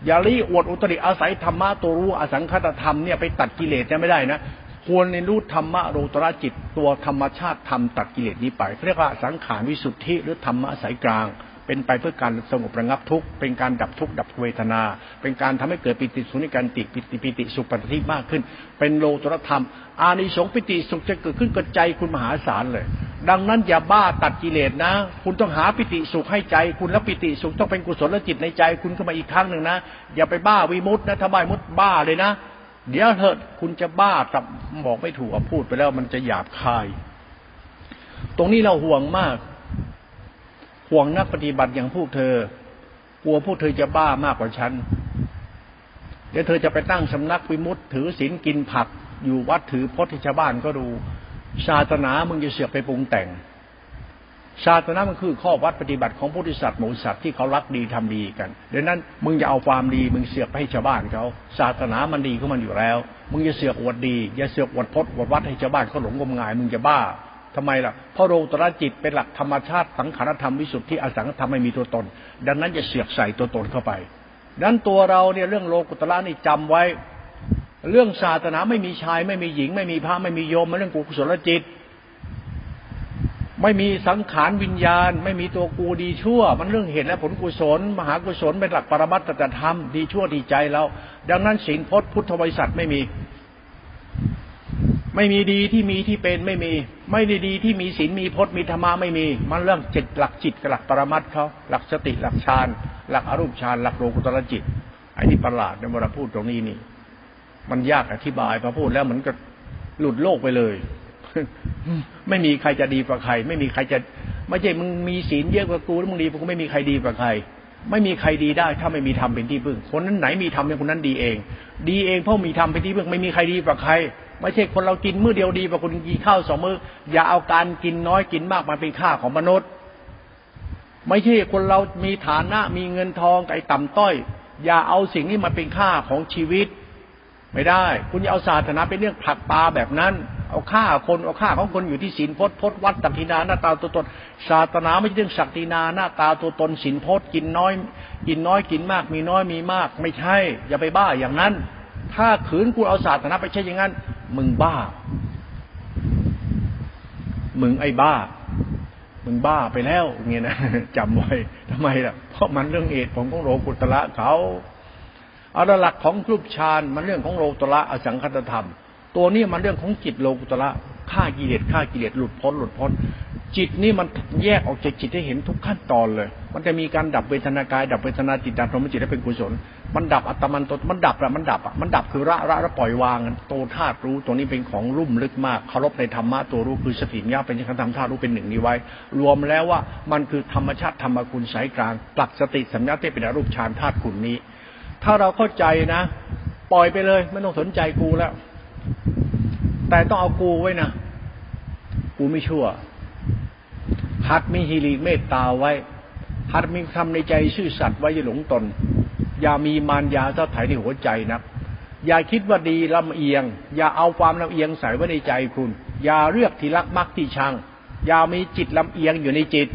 อย่าลี้อวดอุตริอาศัยธรรมะตัวรู้อสังคตธรรมเนี่ยไปตัดกิเลสเนี่ยไม่ได้นะควรเรียนรู้ธรรมะโรตระจิตตัวธรรมชาติธรรมตัดกิเลสนี้ไปเรียกว่าสังขารวิสุทธิหรือธรรมะสายกลาง เป็นไปเพื่อการสงบระงับทุกข์เป็นการดับทุกข์ดับเวทนา เป็นการทำให้เกิดปิติสุนิการติปิติปิติสุปฏิทิมากขึ้น เป็นโลตรธรรม อานิสงส์ปิติสุขจะเกิดขึ้นกระใจคุณมหาศาลเลย ดังนั้นอย่าบ้าตัดกิเลสนะ คุณต้องหาปิติสุขให้ใจ คุณแล้วปิติสุขต้องเป็นกุศลจิตในใจ คุณเข้ามาอีกครั้งหนึ่งนะอย่าไปบ้าวิมุตนะถ้าบ้ามุตบ้าเลยนะเดี๋ยวเถิดคุณจะบ้ากับบอกไม่ถูกพูดไปแล้วมันจะหยาบคาย ตรงนี้เราห่วงมาก ห่วงนักปฏิบัติอย่างพวกเธอกลัวพวกเธอจะบ้ามากกว่าฉันเดี๋ยวเธอจะไปตั้งสำนักวิมุตถือศีลกินผัก อยู่วัดถือพจน์ที่ชาวบ้านก็ดูศาสนามึงจะเสือกไปปรุงแต่งศาสนามันคือข้อวัดปฏิบัติของพุทธิสัตว์หมูสัตว์ที่เขารักดีทำดีกันดังนั้นมึงอย่าเอาความดีมึงเสือกให้ชาวบ้านเขาศาสนามันดีของมันอยู่แล้ว มึงอย่าเสือกอวดดีอย่าเสือกอวดพจน์อวดวัดให้ชาวบ้านเขาหลงงมงาย มึงจะบ้าทำไมล่ะเพราะโลตระจิตเป็นหลักธรรมชาติสังขารธรรมวิสุทธิอสังขธรรมไม่มีตัวตน ดังนั้นอย่าเสือกใส่ตัวตนเข้าไปดังนั้นตัวเราเนี่ยเรื่องโลกุตระนี่จำไว้ เรื่องศาสนาไม่มีชาย ไม่มีหญิง ไม่มีพระไม่มีโยมมันเรื่องกุศลจิต ไม่มีสังขารวิญญาณ ไม่มีตัวกูดีชั่ว มันเรื่องเหตุและผลกุศล มหากุศลเป็นหลักปรมัตถธรรมดีชั่วดีใจเราดังนั้นศีลพจน์พุทธบริษัทไม่มี ไม่มีดีที่มีที่เป็นไม่มี ไม่ได้ดีที่มีศีลมีพจน์มีธรรมะไม่มี มันเรื่องจิตหลักจิตกับหลักปรมัตเขาหลักสติหลักฌานหลักอรูปฌานหลักโลกุตรจิตไอ้นี่ประหลาดในเวลาพูดตรงนี้นี่ มันยากอธิบายพอพูดแล้วเหมือนกับหลุดโลกไปเลย ไม่มีใครจะดีกว่าใคร ไม่มีใครจะ ไม่ใช่มึงมีศีลเยอะกว่ากูแล้วมึงดีกว่ากูไม่มีใครดีกว่าใคร ไม่มีใครดีได้ ถ้าไม่มีธรรมเป็นที่พึ่ง คนนั้นไหนมีธรรมเป็นคนนั้นดีเอง ดีเองเพราะมีธรรมเป็นที่พึ่ง ไม่มีใครดีกว่าใคร ไม่ใช่คนเรากินมื้อเดียวดีกว่าคนกินข้าวสองมื้ออย่าเอาการกินน้อยกินมากมาเป็นค่าของมนุษย์ ไม่ใช่คนเรามีฐานะมีเงินทองไอ้ต่ำต้อย อย่าเอาสิ่งนี้มาเป็นค่าของชีวิต ไม่ได้ คุณอย่าเอาศาสนาเป็นเรื่องผลักปลาแบบนั้น เอาค่าคนเอาค่าของคนอยู่ที่ศีลพจน์พจน์วัดตักทินาหน้าตาตัวตนศาสนาไม่ใช่เรื่องศักดินาหน้าตาตัวตนศีลพจน์กินน้อย กินน้อยกินมาก มีน้อยมีมาก ไม่ใช่ อย่าไปบ้าอย่างนั้น ถ้าขืนคุณเอาศาสนาไปใช่อย่างนั้น มึงบ้า มึงไอ้บ้า มึงบ้าไปแล้วเงี้ยนะจำไว้ทำไมล่ะ เพราะมันเรื่องเอตของของโลกุตระเขา เอาหลักของรูปฌานมันเรื่องของโลกุตระอสังคตธรรม ตัวนี้มันเรื่องของจิตโลกุตระฆ่ากิเลสฆ่ากิเลสหลุดพ้นหลุดพ้น จิตนี่มันแยกออกจากจิตให้เห็นทุกขั้นตอนเลย มันจะมีการดับเวทนากาย ดับเวทนาจิตดับพรหมจิตให้เป็นกุศล มันดับอัตมันตมันดับอะมันดับอะมันดับคือระระระปล่อยวางโตธาตุรู้ตัวนี้เป็นของรุ่มลึกมากเคารพในธรรมะตัวรู้คือสติญาเป็นคำธรรมธาตุรู้เป็นหนึ่งนี้ไว้ รวมแล้วว่ามันคือธรรมชาติธรรมคุณสายกลางปลักสติสัญญาเทเป็นรูปฌานธาตุคุณนี้ ถ้าเราเข้าใจนะปล่อยไปเลยไม่ต้องสนใจกูแล้ว แต่ต้องเอากูไว้นะกูไม่ชั่วหัดมีฮิริเมตตาไว้หัดมีคำในใจซื่อสัตย์ไว้อย่าหลงตน อย่ามีมารยาเท่าไถ่ในหัวใจนะอย่าคิดว่าดีลำเอียง อย่าเอาความลำเอียงใส่ไว้ในใจคุณ อย่าเลือกที่รักมักที่ชัง อย่ามีจิตลำเอียงอยู่ในจิต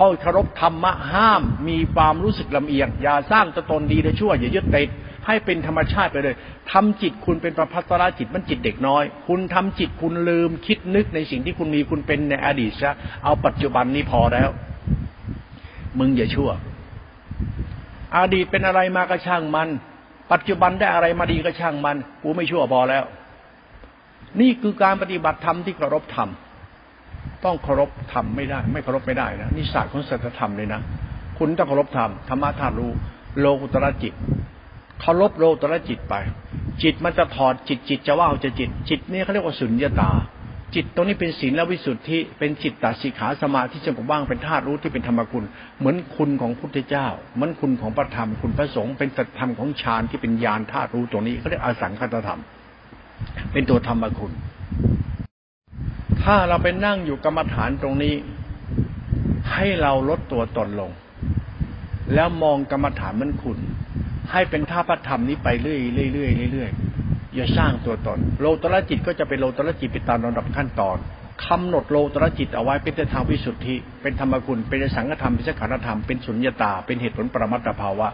เข้าเคารพธรรมะห้าม มีความรู้สึกลำเอียง อย่าสร้างตตนดีและชั่ว อย่ายึดติดให้เป็นธรรมชาติไปเลยทำจิตคุณเป็นประพัตราจิตมันจิตเด็กน้อย คุณทำจิตคุณลืมคิดนึกในสิ่งที่คุณมีคุณเป็นในอดีตซะเอาปัจจุบันนี้พอแล้ว มึงอย่าชั่ว อดีตเป็นอะไรมากระช่างมัน ปัจจุบันได้อะไรมาดีก็ช่างมัน กูไม่ชั่วพอแล้ว นี่คือการปฏิบัติธรรมที่เคารพธรรม ต้องเคารพธรรมไม่ได้ ไม่เคารพไม่ได้นะนี่ศาสตร์ของศัจธรรมเลยนะคุณต้องเคารพธรรมธรรมะธาตุรู้โลกุตระจิตเคารพโลตระจิตไป จิตมันจะถอดจิตจิตจะว่าจะจิต จิตนี่เขาเรียกว่าสุญญตา จิตตรงนี้เป็นศีลและวิสุทธิ เป็นจิตตสิขาสมาธิสงบว่างเป็นธาตุรู้ที่เป็นธรรมคุณ เหมือนคุณของพุทธเจ้า เหมือนคุณของพระธรรมคุณพระสงฆ์เป็นสัตธรรมของฌานที่เป็นญาณธาตุรู้ตรงนี้เขาเรียกอสังคตธรรม เป็นตัวธรรมคุณ ถ้าเราไปนั่งอยู่กรรมฐานตรงนี้ ให้เราลดตัวตนลง แล้วมองกรรมฐานมันคุณ ให้เป็นท่าพระธรรมนี้ไปเรื่อยๆเรื่อยๆเรื่อยๆอย่าสร้างตัวตน โลตระจิตก็จะเป็นโลตระจิตไปตามลำดับขั้นตอนกำหนดโลตระจิตเอาไว้เป็นทางวิสุทธิ เป็นธรรมคุณเป็นสังฆธรรม เป็นสังขารธรรม เป็นสุญญตา เป็นเหตุผลปรมัตถภาวะ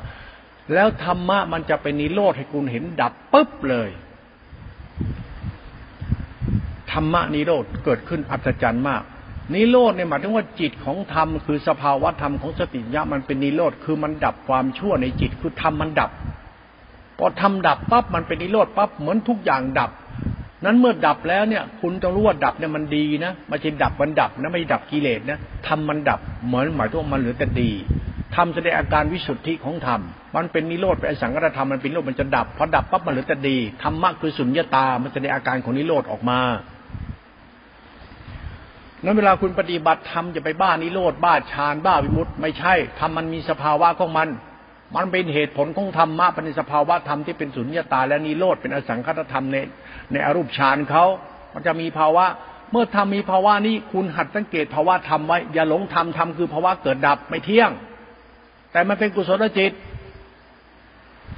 แล้วธรรมะมันจะเป็นนิโรธให้คุณเห็นดับปุ๊บเลย ธรรมะนิโรธเกิดขึ้นอัศจรรย์มาก นิโรธเนี่ยหมายถึงว่าจิตของธรรมคือสภาวะธรรมของสติญะมันเป็นนิโรธคือมันดับความชั่วในจิตคือธรรมมันดับพอทำดับปั๊บมันเป็นนิโรธปั๊บเหมือนทุกอย่างดับ นั้นเมื่อดับแล้วเนี่ย คุณต้องรู้ว่าดับเนี่ยมันดีนะไม่ใช่ดับมันดับนะไม่ดับกิเลสนะทำมันดับเหมือนหมายถึงมันเหลือแต่ดีทำแสดงอาการวิสุทธิของธรรม มันเป็นนิโรธเป็นสังกัตธรรมมันเป็นนิโรธมันจะดับพอดับปั๊บมันเหลือแต่ดีธรรมะคือสุญญตา มันแสดงอาการของนิโรธออกมา นั้นเวลาคุณปฏิบัติธรรมจะไปบ้านิโรธบ้าฌานบ้าวิมุตต์ไม่ใช่ธรรมมันมีสภาวะของมัน มันเป็นเหตุผลของธรรมะเป็นสภาวะธรรมที่เป็นสุญญตาและนิโรธเป็นอสังคตธรรมในในอรูปฌานเขามันจะมีภาวะ เมื่อทำมีภาวะนี้คุณหัดสังเกตภาวะธรรมไว้อย่าหลงธรรมธรรมคือภาวะเกิดดับไม่เที่ยง แต่มันเป็นกุศลจิต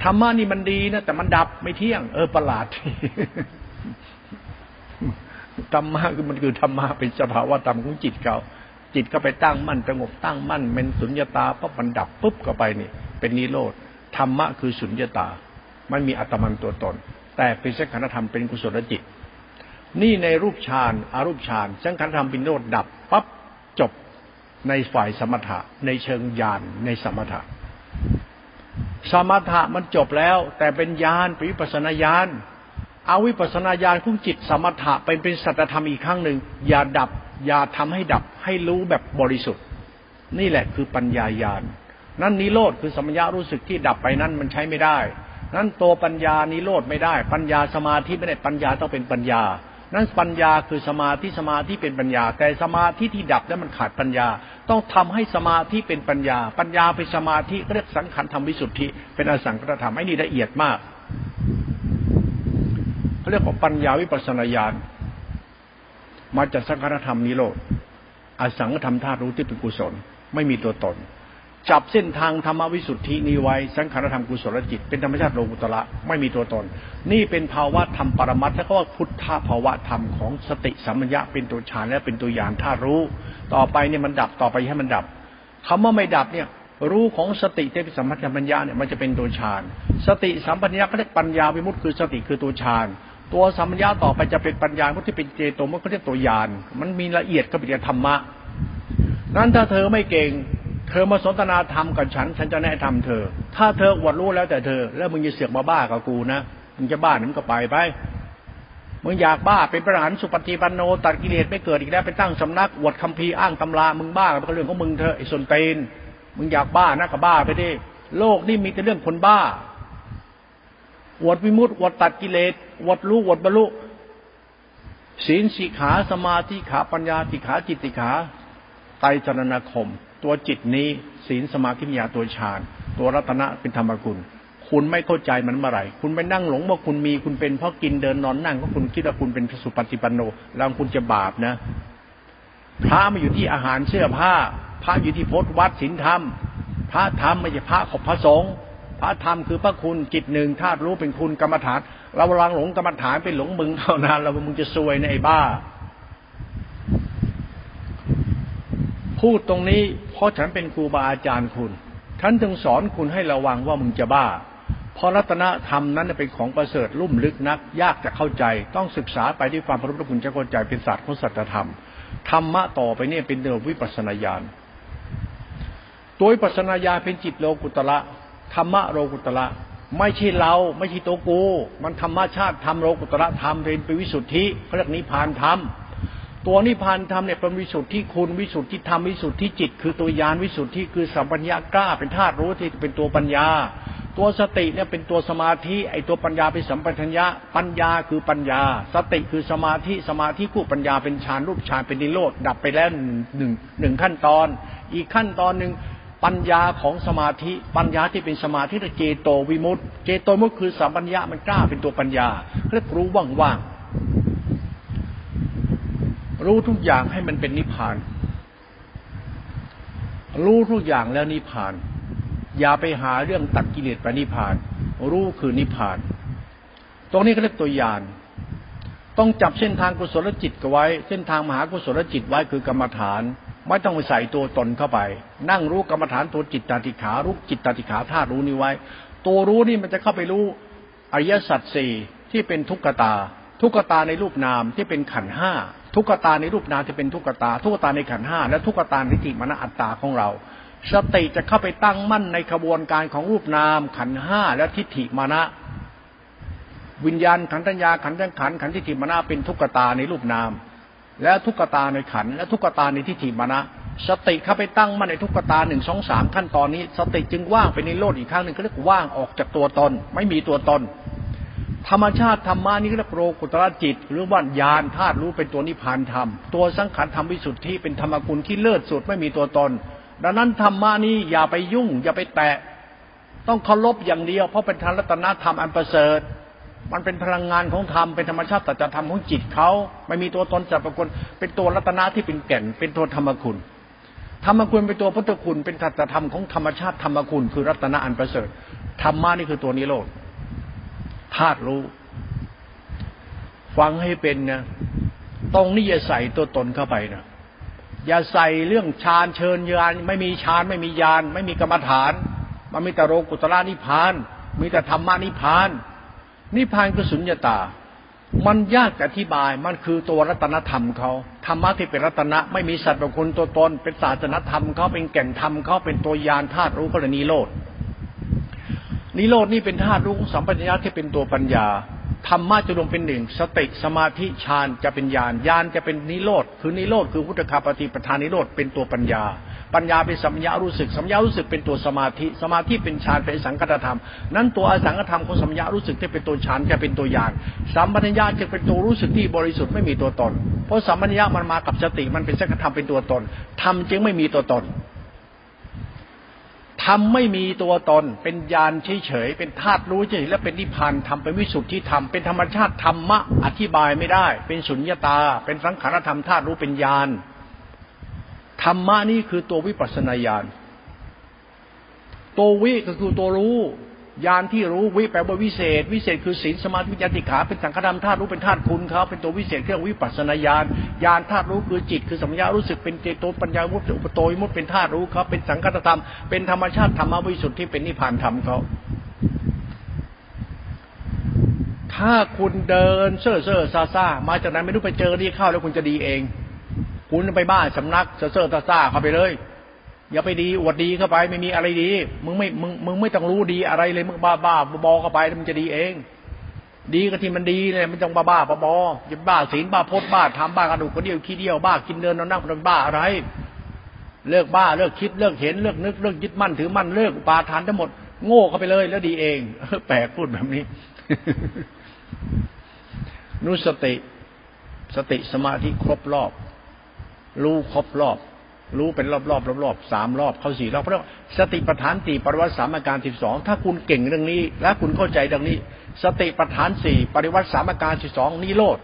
ธรรมะนี่มันดีนะแต่มันดับไม่เที่ยง เออประหลาด ธรรมะคือมันคือธรรมะเป็นสภาวะธรรมของจิตเขาจิตก็ไปตั้งมั่นสงบตั้งมั่นเป็นสุญญตาปั๊บมันดับปุ๊บก็ไปนี่ เป็นนิโรธธรรมะคือสุญญตาไม่มีอัตมันตัวตน แต่เป็นสังขารธรรมเป็นกุศลจิต นี่ในรูปฌานอารูปฌานสังขารธรรมเป็นนิโรธดับปั๊บจบในฝ่ายสมถะในเชิงญาณในสมถะสมถะมันจบแล้ว แต่เป็นญาณปิปัสนาญาณ เอาวิปัสนาญาณของจิตสมถะไปเป็นสัจธรรมอีกครั้งหนึ่งอย่าดับ อย่าทำให้ดับให้รู้แบบบริสุทธิ์ นี่แหละคือปัญญาญาณนั่นนิโรธคือสมญารู้สึกที่ดับไปนั้นมันใช้ไม่ได้ นั้นตัวปัญญานิโรธไม่ได้ ปัญญาสมาธิไม่ได้ปัญญาต้องเป็นปัญญา นั้นปัญญาคือสมาธิสมาธิเป็นปัญญา แต่สมาธิที่ดับนั้นมันขาดปัญญา ต้องทำให้สมาธิเป็นปัญญา ปัญญาเป็นสมาธิเรียกสังขารธรรมวิสุทธิ เป็นอสังขตธรรมไอ้นี่ละเอียดมาก เรียกว่าปัญญาวิปัสนาญาณมาจากสังขารธรรมนิโรธอสังขธรรมธาตุรู้ที่เป็นกุศล ไม่มีตัวตน จับเส้นทางธรรมวิสุทธินี้ไว้สังขารธรรมกุศลจิต เป็นธรรมชาติโลกุตระไม่มีตัวตน นี่เป็นภาวะธรรมปรมัตถ์แล้วก็ว่าพุทธภาวะธรรมของสติสัมปญญะเป็นตัวฌานและเป็นตัวญาณธาตุรู้ ต่อไปเนี่ยมันดับต่อไปให้มันดับคำว่าไม่ดับเนี่ยรู้ของสติที่เป็นสัมปัญญาเนี่ยมันจะเป็นตัวฌาน สติสัมปัญญาก็เรียกปัญญาวิมุตติคือสติคือตัวฌาน ตัวสัมปัญญาต่อไปจะเป็นปัญญาพุทที่เป็นเจโตมันก็เรียกตัวยานมันมีละเอียดก็เป็นธรรมะนั้นถ้าเธอไม่เก่ง เธอมาสนทนาธรรมกับฉัน ฉันจะแนะนำเธอ ถ้าเธออวดรู้แล้วแต่เธอ แล้วมึงจะเสือกมาบ้ากับกูนะมึงจะบ้ามึงก็ไปไปมึงอยากบ้าเป็นพระหันสุปฏิปันโนตัดกิเลสไม่เกิดอีกแล้วไปตั้งสำนักอวดคัมภีร์อ้างตำรามึงบ้าเป็นเรื่องของมึงเธอไอ้ส่วนเตนมึงอยากบ้านะก็บ้าไปดิโลกนี่มีแต่เรื่องคนบ้า อวดวิมุตติอวดตัดกิเลสอวดรู้อวดบรรลุศีลสิขาสมาธิขาปัญญาติขาจิตติขาไตรจรณคม ตัวจิตนี้ศีลสมาธิปัญญาตัวฌานตัวรัตนะเป็นธรรมกุล คุณไม่เข้าใจมันเมื่อไหร่ คุณไปนั่งหลงว่าคุณมีคุณเป็นเพราะกินเดินนอนนั่งเพราะคุณคิดว่าคุณเป็นสุปฏิปันโนแล้วคุณจะบาปนะ พระมาอยู่ที่อาหารเสื้อผ้า พระอยู่ที่พจนวัดศีลธรรม พระธรรมไม่ใช่พระขบพระสงฆ์ พระธรรมคือพระคุณจิตหนึ่งธาตุรู้เป็นคุณกรรมฐาน เราลังหลงกรรมฐานเป็นหลงมึงเท่านั้นเรามึงจะซวยในไอ้บ้า พูดตรงนี้ เพราะฉันเป็นครูบาอาจารย์คุณ ฉันจึงสอนคุณให้ระวังว่ามึงจะบ้า เพราะรัตนธรรมนั้นเป็นของประเสริฐลุ่มลึกนัก ยากจะเข้าใจ ต้องศึกษาไปที่ความพระพุทธคุณจะเข้าใจเป็นศาสตร์ของสัจธรรมธรรมะต่อไปเนี่ยเป็นเดิมวิปัสนาญาณตัววิปัสนาญาณเป็นจิตโลกุตระ ธรรมะโลกุตระ ไม่ใช่เรา ไม่ใช่ตัวกู มันธรรมชาติธรรมโลกุตระธรรมเป็นปวิสุทธิเขาเรียกนิพพานธรรมตัวนิพพานธรรมเนี่ยเป็นวิสุทธิคุณวิสุทธิธรรมวิสุทธิจิต คือตัวยานวิสุทธิคือสัมปัญญากล้าเป็นธาตุรู้ที่เป็นตัวปัญญา ตัวสติเนี่ยเป็นตัวสมาธิไอตัวปัญญาเป็นสัมปัญญาปัญญาคือปัญญา สติคือสมาธิสมาธิคู่ปัญญาเป็นฌานรูปฌานเป็นนิโรธดับไปแล้วหนึ่งหนึ่งขั้นตอน อีกขั้นตอนหนึ่ง ปัญญาของสมาธิ ปัญญาที่เป็นสมาธิเจโตวิมุตต์เจโตวิมุตต์คือสัมปัญญามันกล้าเป็นตัวปัญญาเรียกรู้ว่างๆรู้ทุกอย่างให้มันเป็นนิพพาน รู้ทุกอย่างแล้วนิพพาน อย่าไปหาเรื่องตัดกิเลสไปนิพพาน รู้คือนิพพาน ตรงนี้เขาเรียกตัวยานต้องจับเส้นทางกุศลจิตกไว้ เส้นทางมหากุศลจิตไว้คือกรรมฐาน ไม่ต้องไปใส่ตัวตนเข้าไป นั่งรู้กรรมฐานตัวจิตตาติขารู้จิตตาติขาธาตุรู้นี้ไว้ ตัวรู้นี่มันจะเข้าไปรู้อริยสัจสี่ที่เป็นทุกขตา ทุกขตาในรูปนามที่เป็นขันห้าทุกขตาในรูปนามที่เป็นทุกขตา ทุกขตาในขันห้าและทุกขตาในทิฏฐิมณอัตตาของเรา สติจะเข้าไปตั้งมั่นในขบวนการของรูปนาม ขันห้าและทิฏฐิมณะวิญญาณขันธัญญาขันธังขันขันทิฏฐิมณะเป็นทุกขตาในรูปนาม และทุกตาในขัน และทุกตาในทิฏฐิมานะสติเข้าไปตั้งมั่นในทุกตาหนึ่งสองสามขั้นตอนนี้ สติจึงว่างไปในโลดอีกครั้งหนึ่งก็เรียกว่างออกจากตัวตน ไม่มีตัวตน ธรรมชาติธรรมานี้เรียกโรกุตระจิต หรือว่ายานธาตุรู้เป็นตัวนิพพานธรรม ตัวสังขารธรรมวิสุทธิเป็นธรรมกุลที่เลิศสุดไม่มีตัวตน ดังนั้นธรรมานี้อย่าไปยุ่ง อย่าไปแตะ ต้องเคารพอย่างเดียวเพราะเป็นธรรมรัตนธรรมอันประเสริฐ มันเป็นพลังงานของธรรมเป็นธรรมชาติตัจธรรมของจิตเขาไม่มีตัวตนจับประกลเป็นตัวรัตนะที่เป็นแก่น เป็นตัวธรรมคุณ ธรรมคุณเป็นตัวพุทธคุณเป็นตัจธรรมของธรรมชาติธรรมคุณคือรัตนะอันประเสริฐธรรมะนี่คือตัวนิโรธธาตุรู้ ฟังให้เป็นนะตรงนี้อย่าใส่ตัวตนเข้าไปนะอย่าใส่เรื่องฌานเชิญยานไม่มีฌานไม่มียานไม่มีกรรมฐาน มันมีแต่โรกุตระนิพาน มีแต่ธรรมะนิพาน นิพพานคือสุญญตา มันยากอธิบาย มันคือตัวรัตนธรรมเขาธรรมะที่เป็นรัตนะไม่มีสัตว์บุคคลตัวตน เป็นศาสนธรรมเขาเป็นแก่นธรรมเขาเป็นตัวยานธาตุรู้เขาเลยนิโรดนิโรดนี่เป็นธาตุรู้สัมปัญญาที่เป็นตัวปัญญาธรรมะจะรวมเป็นหนึ่งสติสมาธิฌานจะเป็นญาณญาณจะเป็นนิโรธคือนิโรธคือพุทธคาปฏิปทานนิโรธเป็นตัวปัญญา ปัญญาเป็นสัมยารู้สึกสัมยารู้สึกเป็นตัวสมาธิ สมาธิเป็นฌานเป็นสังคตธรรม นั้นตัวอสังคธรรมของสัมยารู้สึกที่เป็นตัวฌานจะเป็นตัวญาณสัมปัญญาจะเป็นตัวรู้สึกที่บริสุทธิ์ไม่มีตัวตน เพราะสัมปัญญามันมากับสติมันเป็นสังคธรรมเป็นตัวตนธรรมจึงไม่มีตัวตนธรรมไม่มีตัวตน เป็นญาณเฉยๆ เป็นธาตุรู้เฉยและเป็นนิพพานธรรมเป็นวิสุทธิธรรม เป็นธรรมชาติธรรมะอธิบายไม่ได้ เป็นสุญญตา เป็นสังขารธรรมธาตุรู้เป็นญาณ ธรรมะนี่คือตัววิปัสสนาญาณ ตัววิก็คือตัวรู้ญาณที่รู้วิแปลว่าวิเศษ วิเศษคือศีลสมาธิญาติขาเป็นสังขารรมธาตุรู้เป็นธาตุคุณเขาเป็นตัววิเศษเรื่องวิปัสสนาญาณญาณธาตุรู้คือจิตคือสัมยารู้สึกเป็นเจโตปัญญาวุฒิอุปโตยมุตเป็นธาตุรู้เขาเป็นสังขารธรรมเป็นธรรมชาติธรรมวิสุทธิเป็นนิพพานธรรมเขาถ้าคุณเดินเซ่อเซ่อซาซามาจากนั้นไม่รู้ไปเจอดีเข้าแล้วคุณจะดีเอง คุณไปบ้านสำนักเซ่อเซ่อซาซาเข้าไปเลย อย่าไปดีอวดดีเข้าไป ไม่มีอะไรดี มึงไม่มึงมึงไม่ต้องรู้ดีอะไรเลยมึงบ้าบ้าบอเข้าไปมันจะดีเอง ดีก็ที่มันดีเลยมันต้องบ้าบ้าบออย่าบ้าศีลบ้าพจน์บ้าทำบ้ากระดูกกระเดี่ยวขี้เดียวบ้ากินเดินนอนนั่งเป็นบ้าอะไร เลิกบ้าเลิกคิดเลิกเห็นเลิกนึกเลิกยึดมั่นถือมั่นเลิกปาทานทั้งหมดโง่เข้าไปเลยแล้วดีเองแปลกพูดแบบนี้ นุสติ สติสมาธิครบรอบ รู้ครบรอบ รู้เป็นรอบๆรอบๆสามรอบเข้าสี่รอบเพราะสติปัฏฐานสี่ปริวัติสามอาการสิบสองถ้าคุณเก่งเรื่องนี้ และคุณเข้าใจดังนี้ สติปัฏฐานสี่ปริวัติสามอาการสิบสองนิโรธ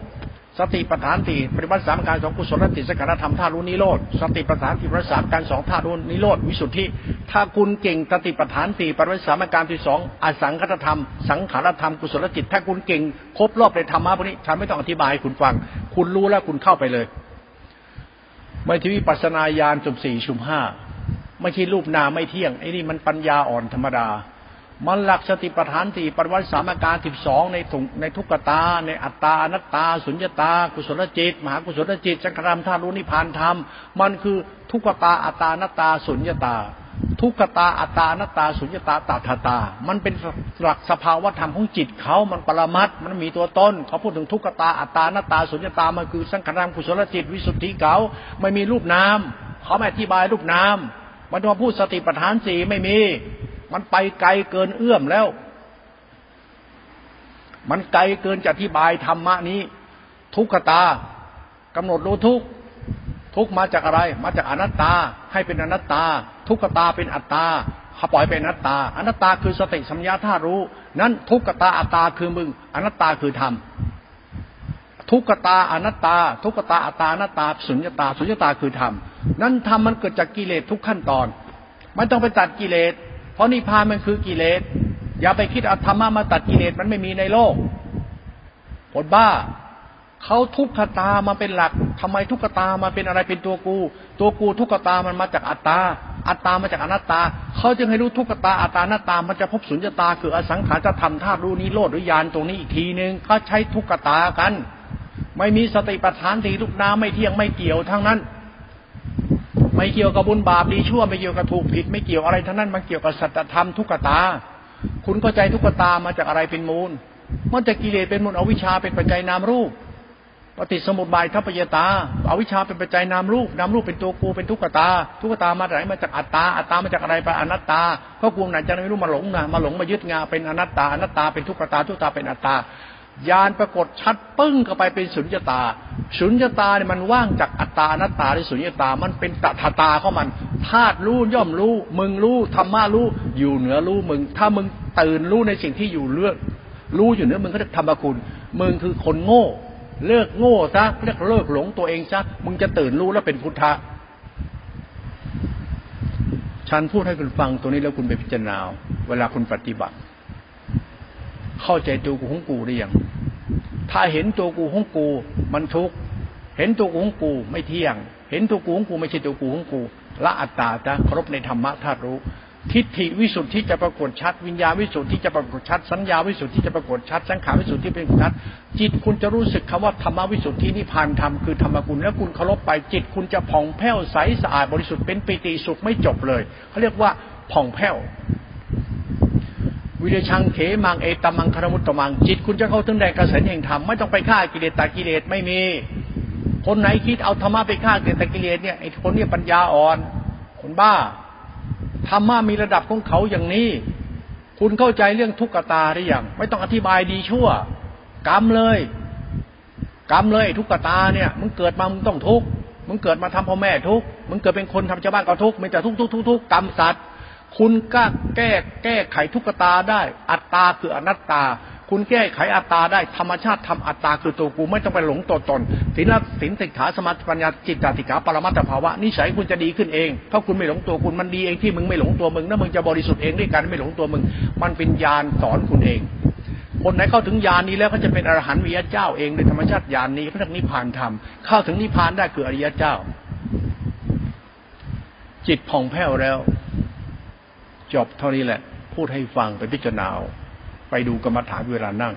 สติปัฏฐานสี่ปริวัติสามอาการสองกุศลติสกัดธรรมธาตุนิโรธสติปัฏฐานสี่ปริวัติสามการสองธาตุนิโรธวิสุทธิ ถ้าคุณเก่งสติปัฏฐานสี่ปริวัติสามอาการที่สองอสังคตธรรม สังขารธรรมกุศลจิต ถ้าคุณเก่งครบรอบในธรรมะพวกนี้ ฉันไม่ต้องอธิบายให้คุณฟัง คุณรู้แล้วคุณเข้าไปเลย ไม่ที่วิปัสนาญาณจุมสี่ชุมห้าไม่ใช่รูปนาไม่เที่ยงไอ้นี่มันปัญญาอ่อนธรรมดา มันหลักสติปัฏฐานสี่ปริวัติสามอาการสิบสองในถุงในทุกตา ในอัตตานัตตา สุญญตา กุศลจิต มหากุศลจิตจักรามธาตุนิพพานธรรม มันคือทุกตาอัตตานัตตา สุญญตา ทุกขตาอัตตานตตาสุญญตาตัทตา มันเป็นหลักสภาวธรรมของจิตเขามันปรมัตมันมีตัวตนเขาพูดถึงทุกขตาอัตตานตตาสุญญตามันคือสังขารกุศลจิตวิสุทธิเขาไม่มีรูปนามเขาไม่อธิบายรูปนามมันมาพูดสติปัฏฐานสี่ไม่มี มันไปไกลเกินเอื้อมแล้ว มันไกลเกินจะอธิบายธรรมะนี้ ทุกขตากำหนดรู้ทุก ทุกมาจากอะไร มาจากอนัตตา ให้เป็นอนัตตา ทุกขตาเป็นอัตตาเขาปล่อยเป็นอนัตตา อนัตตาคือสติสัมยาธารู้ นั้นทุกขตาอัตตาคือมึง อนัตตาคือธรรม ทุกขตาอนัตตา ทุกขตาอัตตาอนัตตาสุญญตาสุญญตาคือธรรม นั้นธรรมมันเกิดจากกิเลสทุกขั้นตอนไม่ต้องไปตัดกิเลส เพราะนิพพานมันคือกิเลส อย่าไปคิดอธรรมะมาตัดกิเลสมันไม่มีในโลกผลบ้า เขาทุกขตามาเป็นหลักทำไมทุกขตามาเป็นอะไรเป็นตัวกู ตัวกูทุกขตามันมาจากอัตตา อัตตามาจากอนัตตา เขาจึงให้รู้ทุกขตาอัตตานัตตา มันจะพบสุญญตา คืออสังขารจะทำธาตุรู้นี้โลดหรือยานตรงนี้อีกทีหนึ่งเขาใช้ทุกขตากัน ไม่มีสติปัฏฐานทีทุกน้ำไม่เที่ยงไม่เกี่ยวทั้งนั้น ไม่เกี่ยวกับบุญบาปดีชั่วไม่เกี่ยวกับถูกผิด ไม่เกี่ยวอะไรทั้งนั้นมันเกี่ยวกับสัจธรรมทุกขตา คุณเข้าใจทุกขตามาจากอะไรเป็นมูลมันจะกิเลสเป็นมูลอวิชชาเป็นปัจจัยนามรูป ปฏิสมุทบายทัพยตาอาวิชชาเป็นปัจจัยนามรูปนามรูปเป็นตัวกูเป็นทุกขตา ทุกขตามาจากไหนมาจากอัตตาอัตตามาจากอะไรไปอนัตตาเพราะกูไหนจะไม่รู้มาหลงนะมาหลงมายึดงาเป็นอนัตตาอนัตตาเป็นทุกขตาทุกตาเป็นอัตตาญาณปรากฏชัดปึ้งเข้าไปเป็นสุญญตา สุญญตาเนี่ยมันว่างจากอัตตาอนัตตาที่สุญญตา มันเป็นตถาตาของมันธาตุรู้ย่อมรู้ มึงรู้ธรรมะรู้อยู่เหนือรู้มึง ถ้ามึงตื่นรู้ในสิ่งที่อยู่เลือดรู้อยู่เหนือมึงก็จะธรรมคุณ มึงคือคนโง่ เลิกโง่ซะเลิกเลิกหลงตัวเองซะมึงจะตื่นรู้แล้วเป็นพุทธะฉันพูดให้คุณฟังตัวนี้แล้วคุณไปพิจารณาเวลาคุณปฏิบัติ เข้าใจตัวกูของกูหรือยังถ้าเห็นตัวกูของกู มันทุกข์เห็นตัวกูของกูไม่เที่ยง เห็นตัวกูของกูไม่ใช่ตัวกูของกูละอัตตาจะครบในธรรมะธาตุรู้ ทิฏฐิวิสุทธิจะปรากฏชัด วิญญาวิสุทธิจะปรากฏชัด สัญญาวิสุทธิจะปรากฏชัด สังขารวิสุทธิเป็นชัด จิตคุณจะรู้สึกคำว่าธรรมวิสุทธินิพพานธรรมคือธรรมกุลแล้วคุณเคารพไปจิตคุณจะผ่องแผ้วใสสะอาดบริสุทธิ์เป็นปิติสุขไม่จบเลยเขาเรียกว่าผ่องแผ้ววิเดชังเขมังเอตมังคารมุตตมังจิตคุณจะเข้าถึงแดนกระแสแห่งธรรมไม่ต้องไปฆ่ากิเลสตากิเลสไม่มี คนไหนคิดเอาธรรมะไปฆ่ากิเลสตากิเลสเนี่ยไอ้คนนี้ปัญญาอ่อน คนบ้า ธรรมะมีระดับของเขาอย่างนี้ คุณเข้าใจเรื่องทุกขตาหรือยังไม่ต้องอธิบายดีชั่ว กรรมเลย กรรมเลยทุกขตาเนี่ยมึงเกิดมามึงต้องทุกข์มึงเกิดมาทำพ่อแม่ทุกข์มึงเกิดเป็นคนทำชาวบ้านก็ทุกข์มันจะทุกข์ทุกข์ทุกทุกกรรมสัตว์ คุณกล้าแก้แก้ไขทุกขตาได้ อัตตาคืออนัตตาคุณแก้ไขอัตตาได้ธรรมชาติทำอัตตาคือตัวกูไม่ต้องไปหลงตัวตนศีลศีลสิกขาสมาธิปัญญาจิตตติขาปรมัตถภาวะนิสัยคุณจะดีขึ้นเองเพราะคุณไม่หลงตัวคุณมันดีเองที่มึงไม่หลงตัวมึงนะมึงจะบริสุทธิ์เองด้วยกันไม่หลงตัวมึง มันเป็นญาณสอนคุณเองคนไหนเข้าถึงญาณนี้แล้วก็จะเป็นอรหันต์วิยเจ้าเองโดยธรรมชาติญาณนี้พระนิพพานธรรมเข้าถึงนิพพานได้คืออริยเจ้า จิตผ่องแผ้วแล้ว จบเท่านี้แหละ พูดให้ฟังไปพิจารณา ไปดูกรรมฐานเวลานั่ง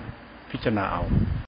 พิจารณาเอา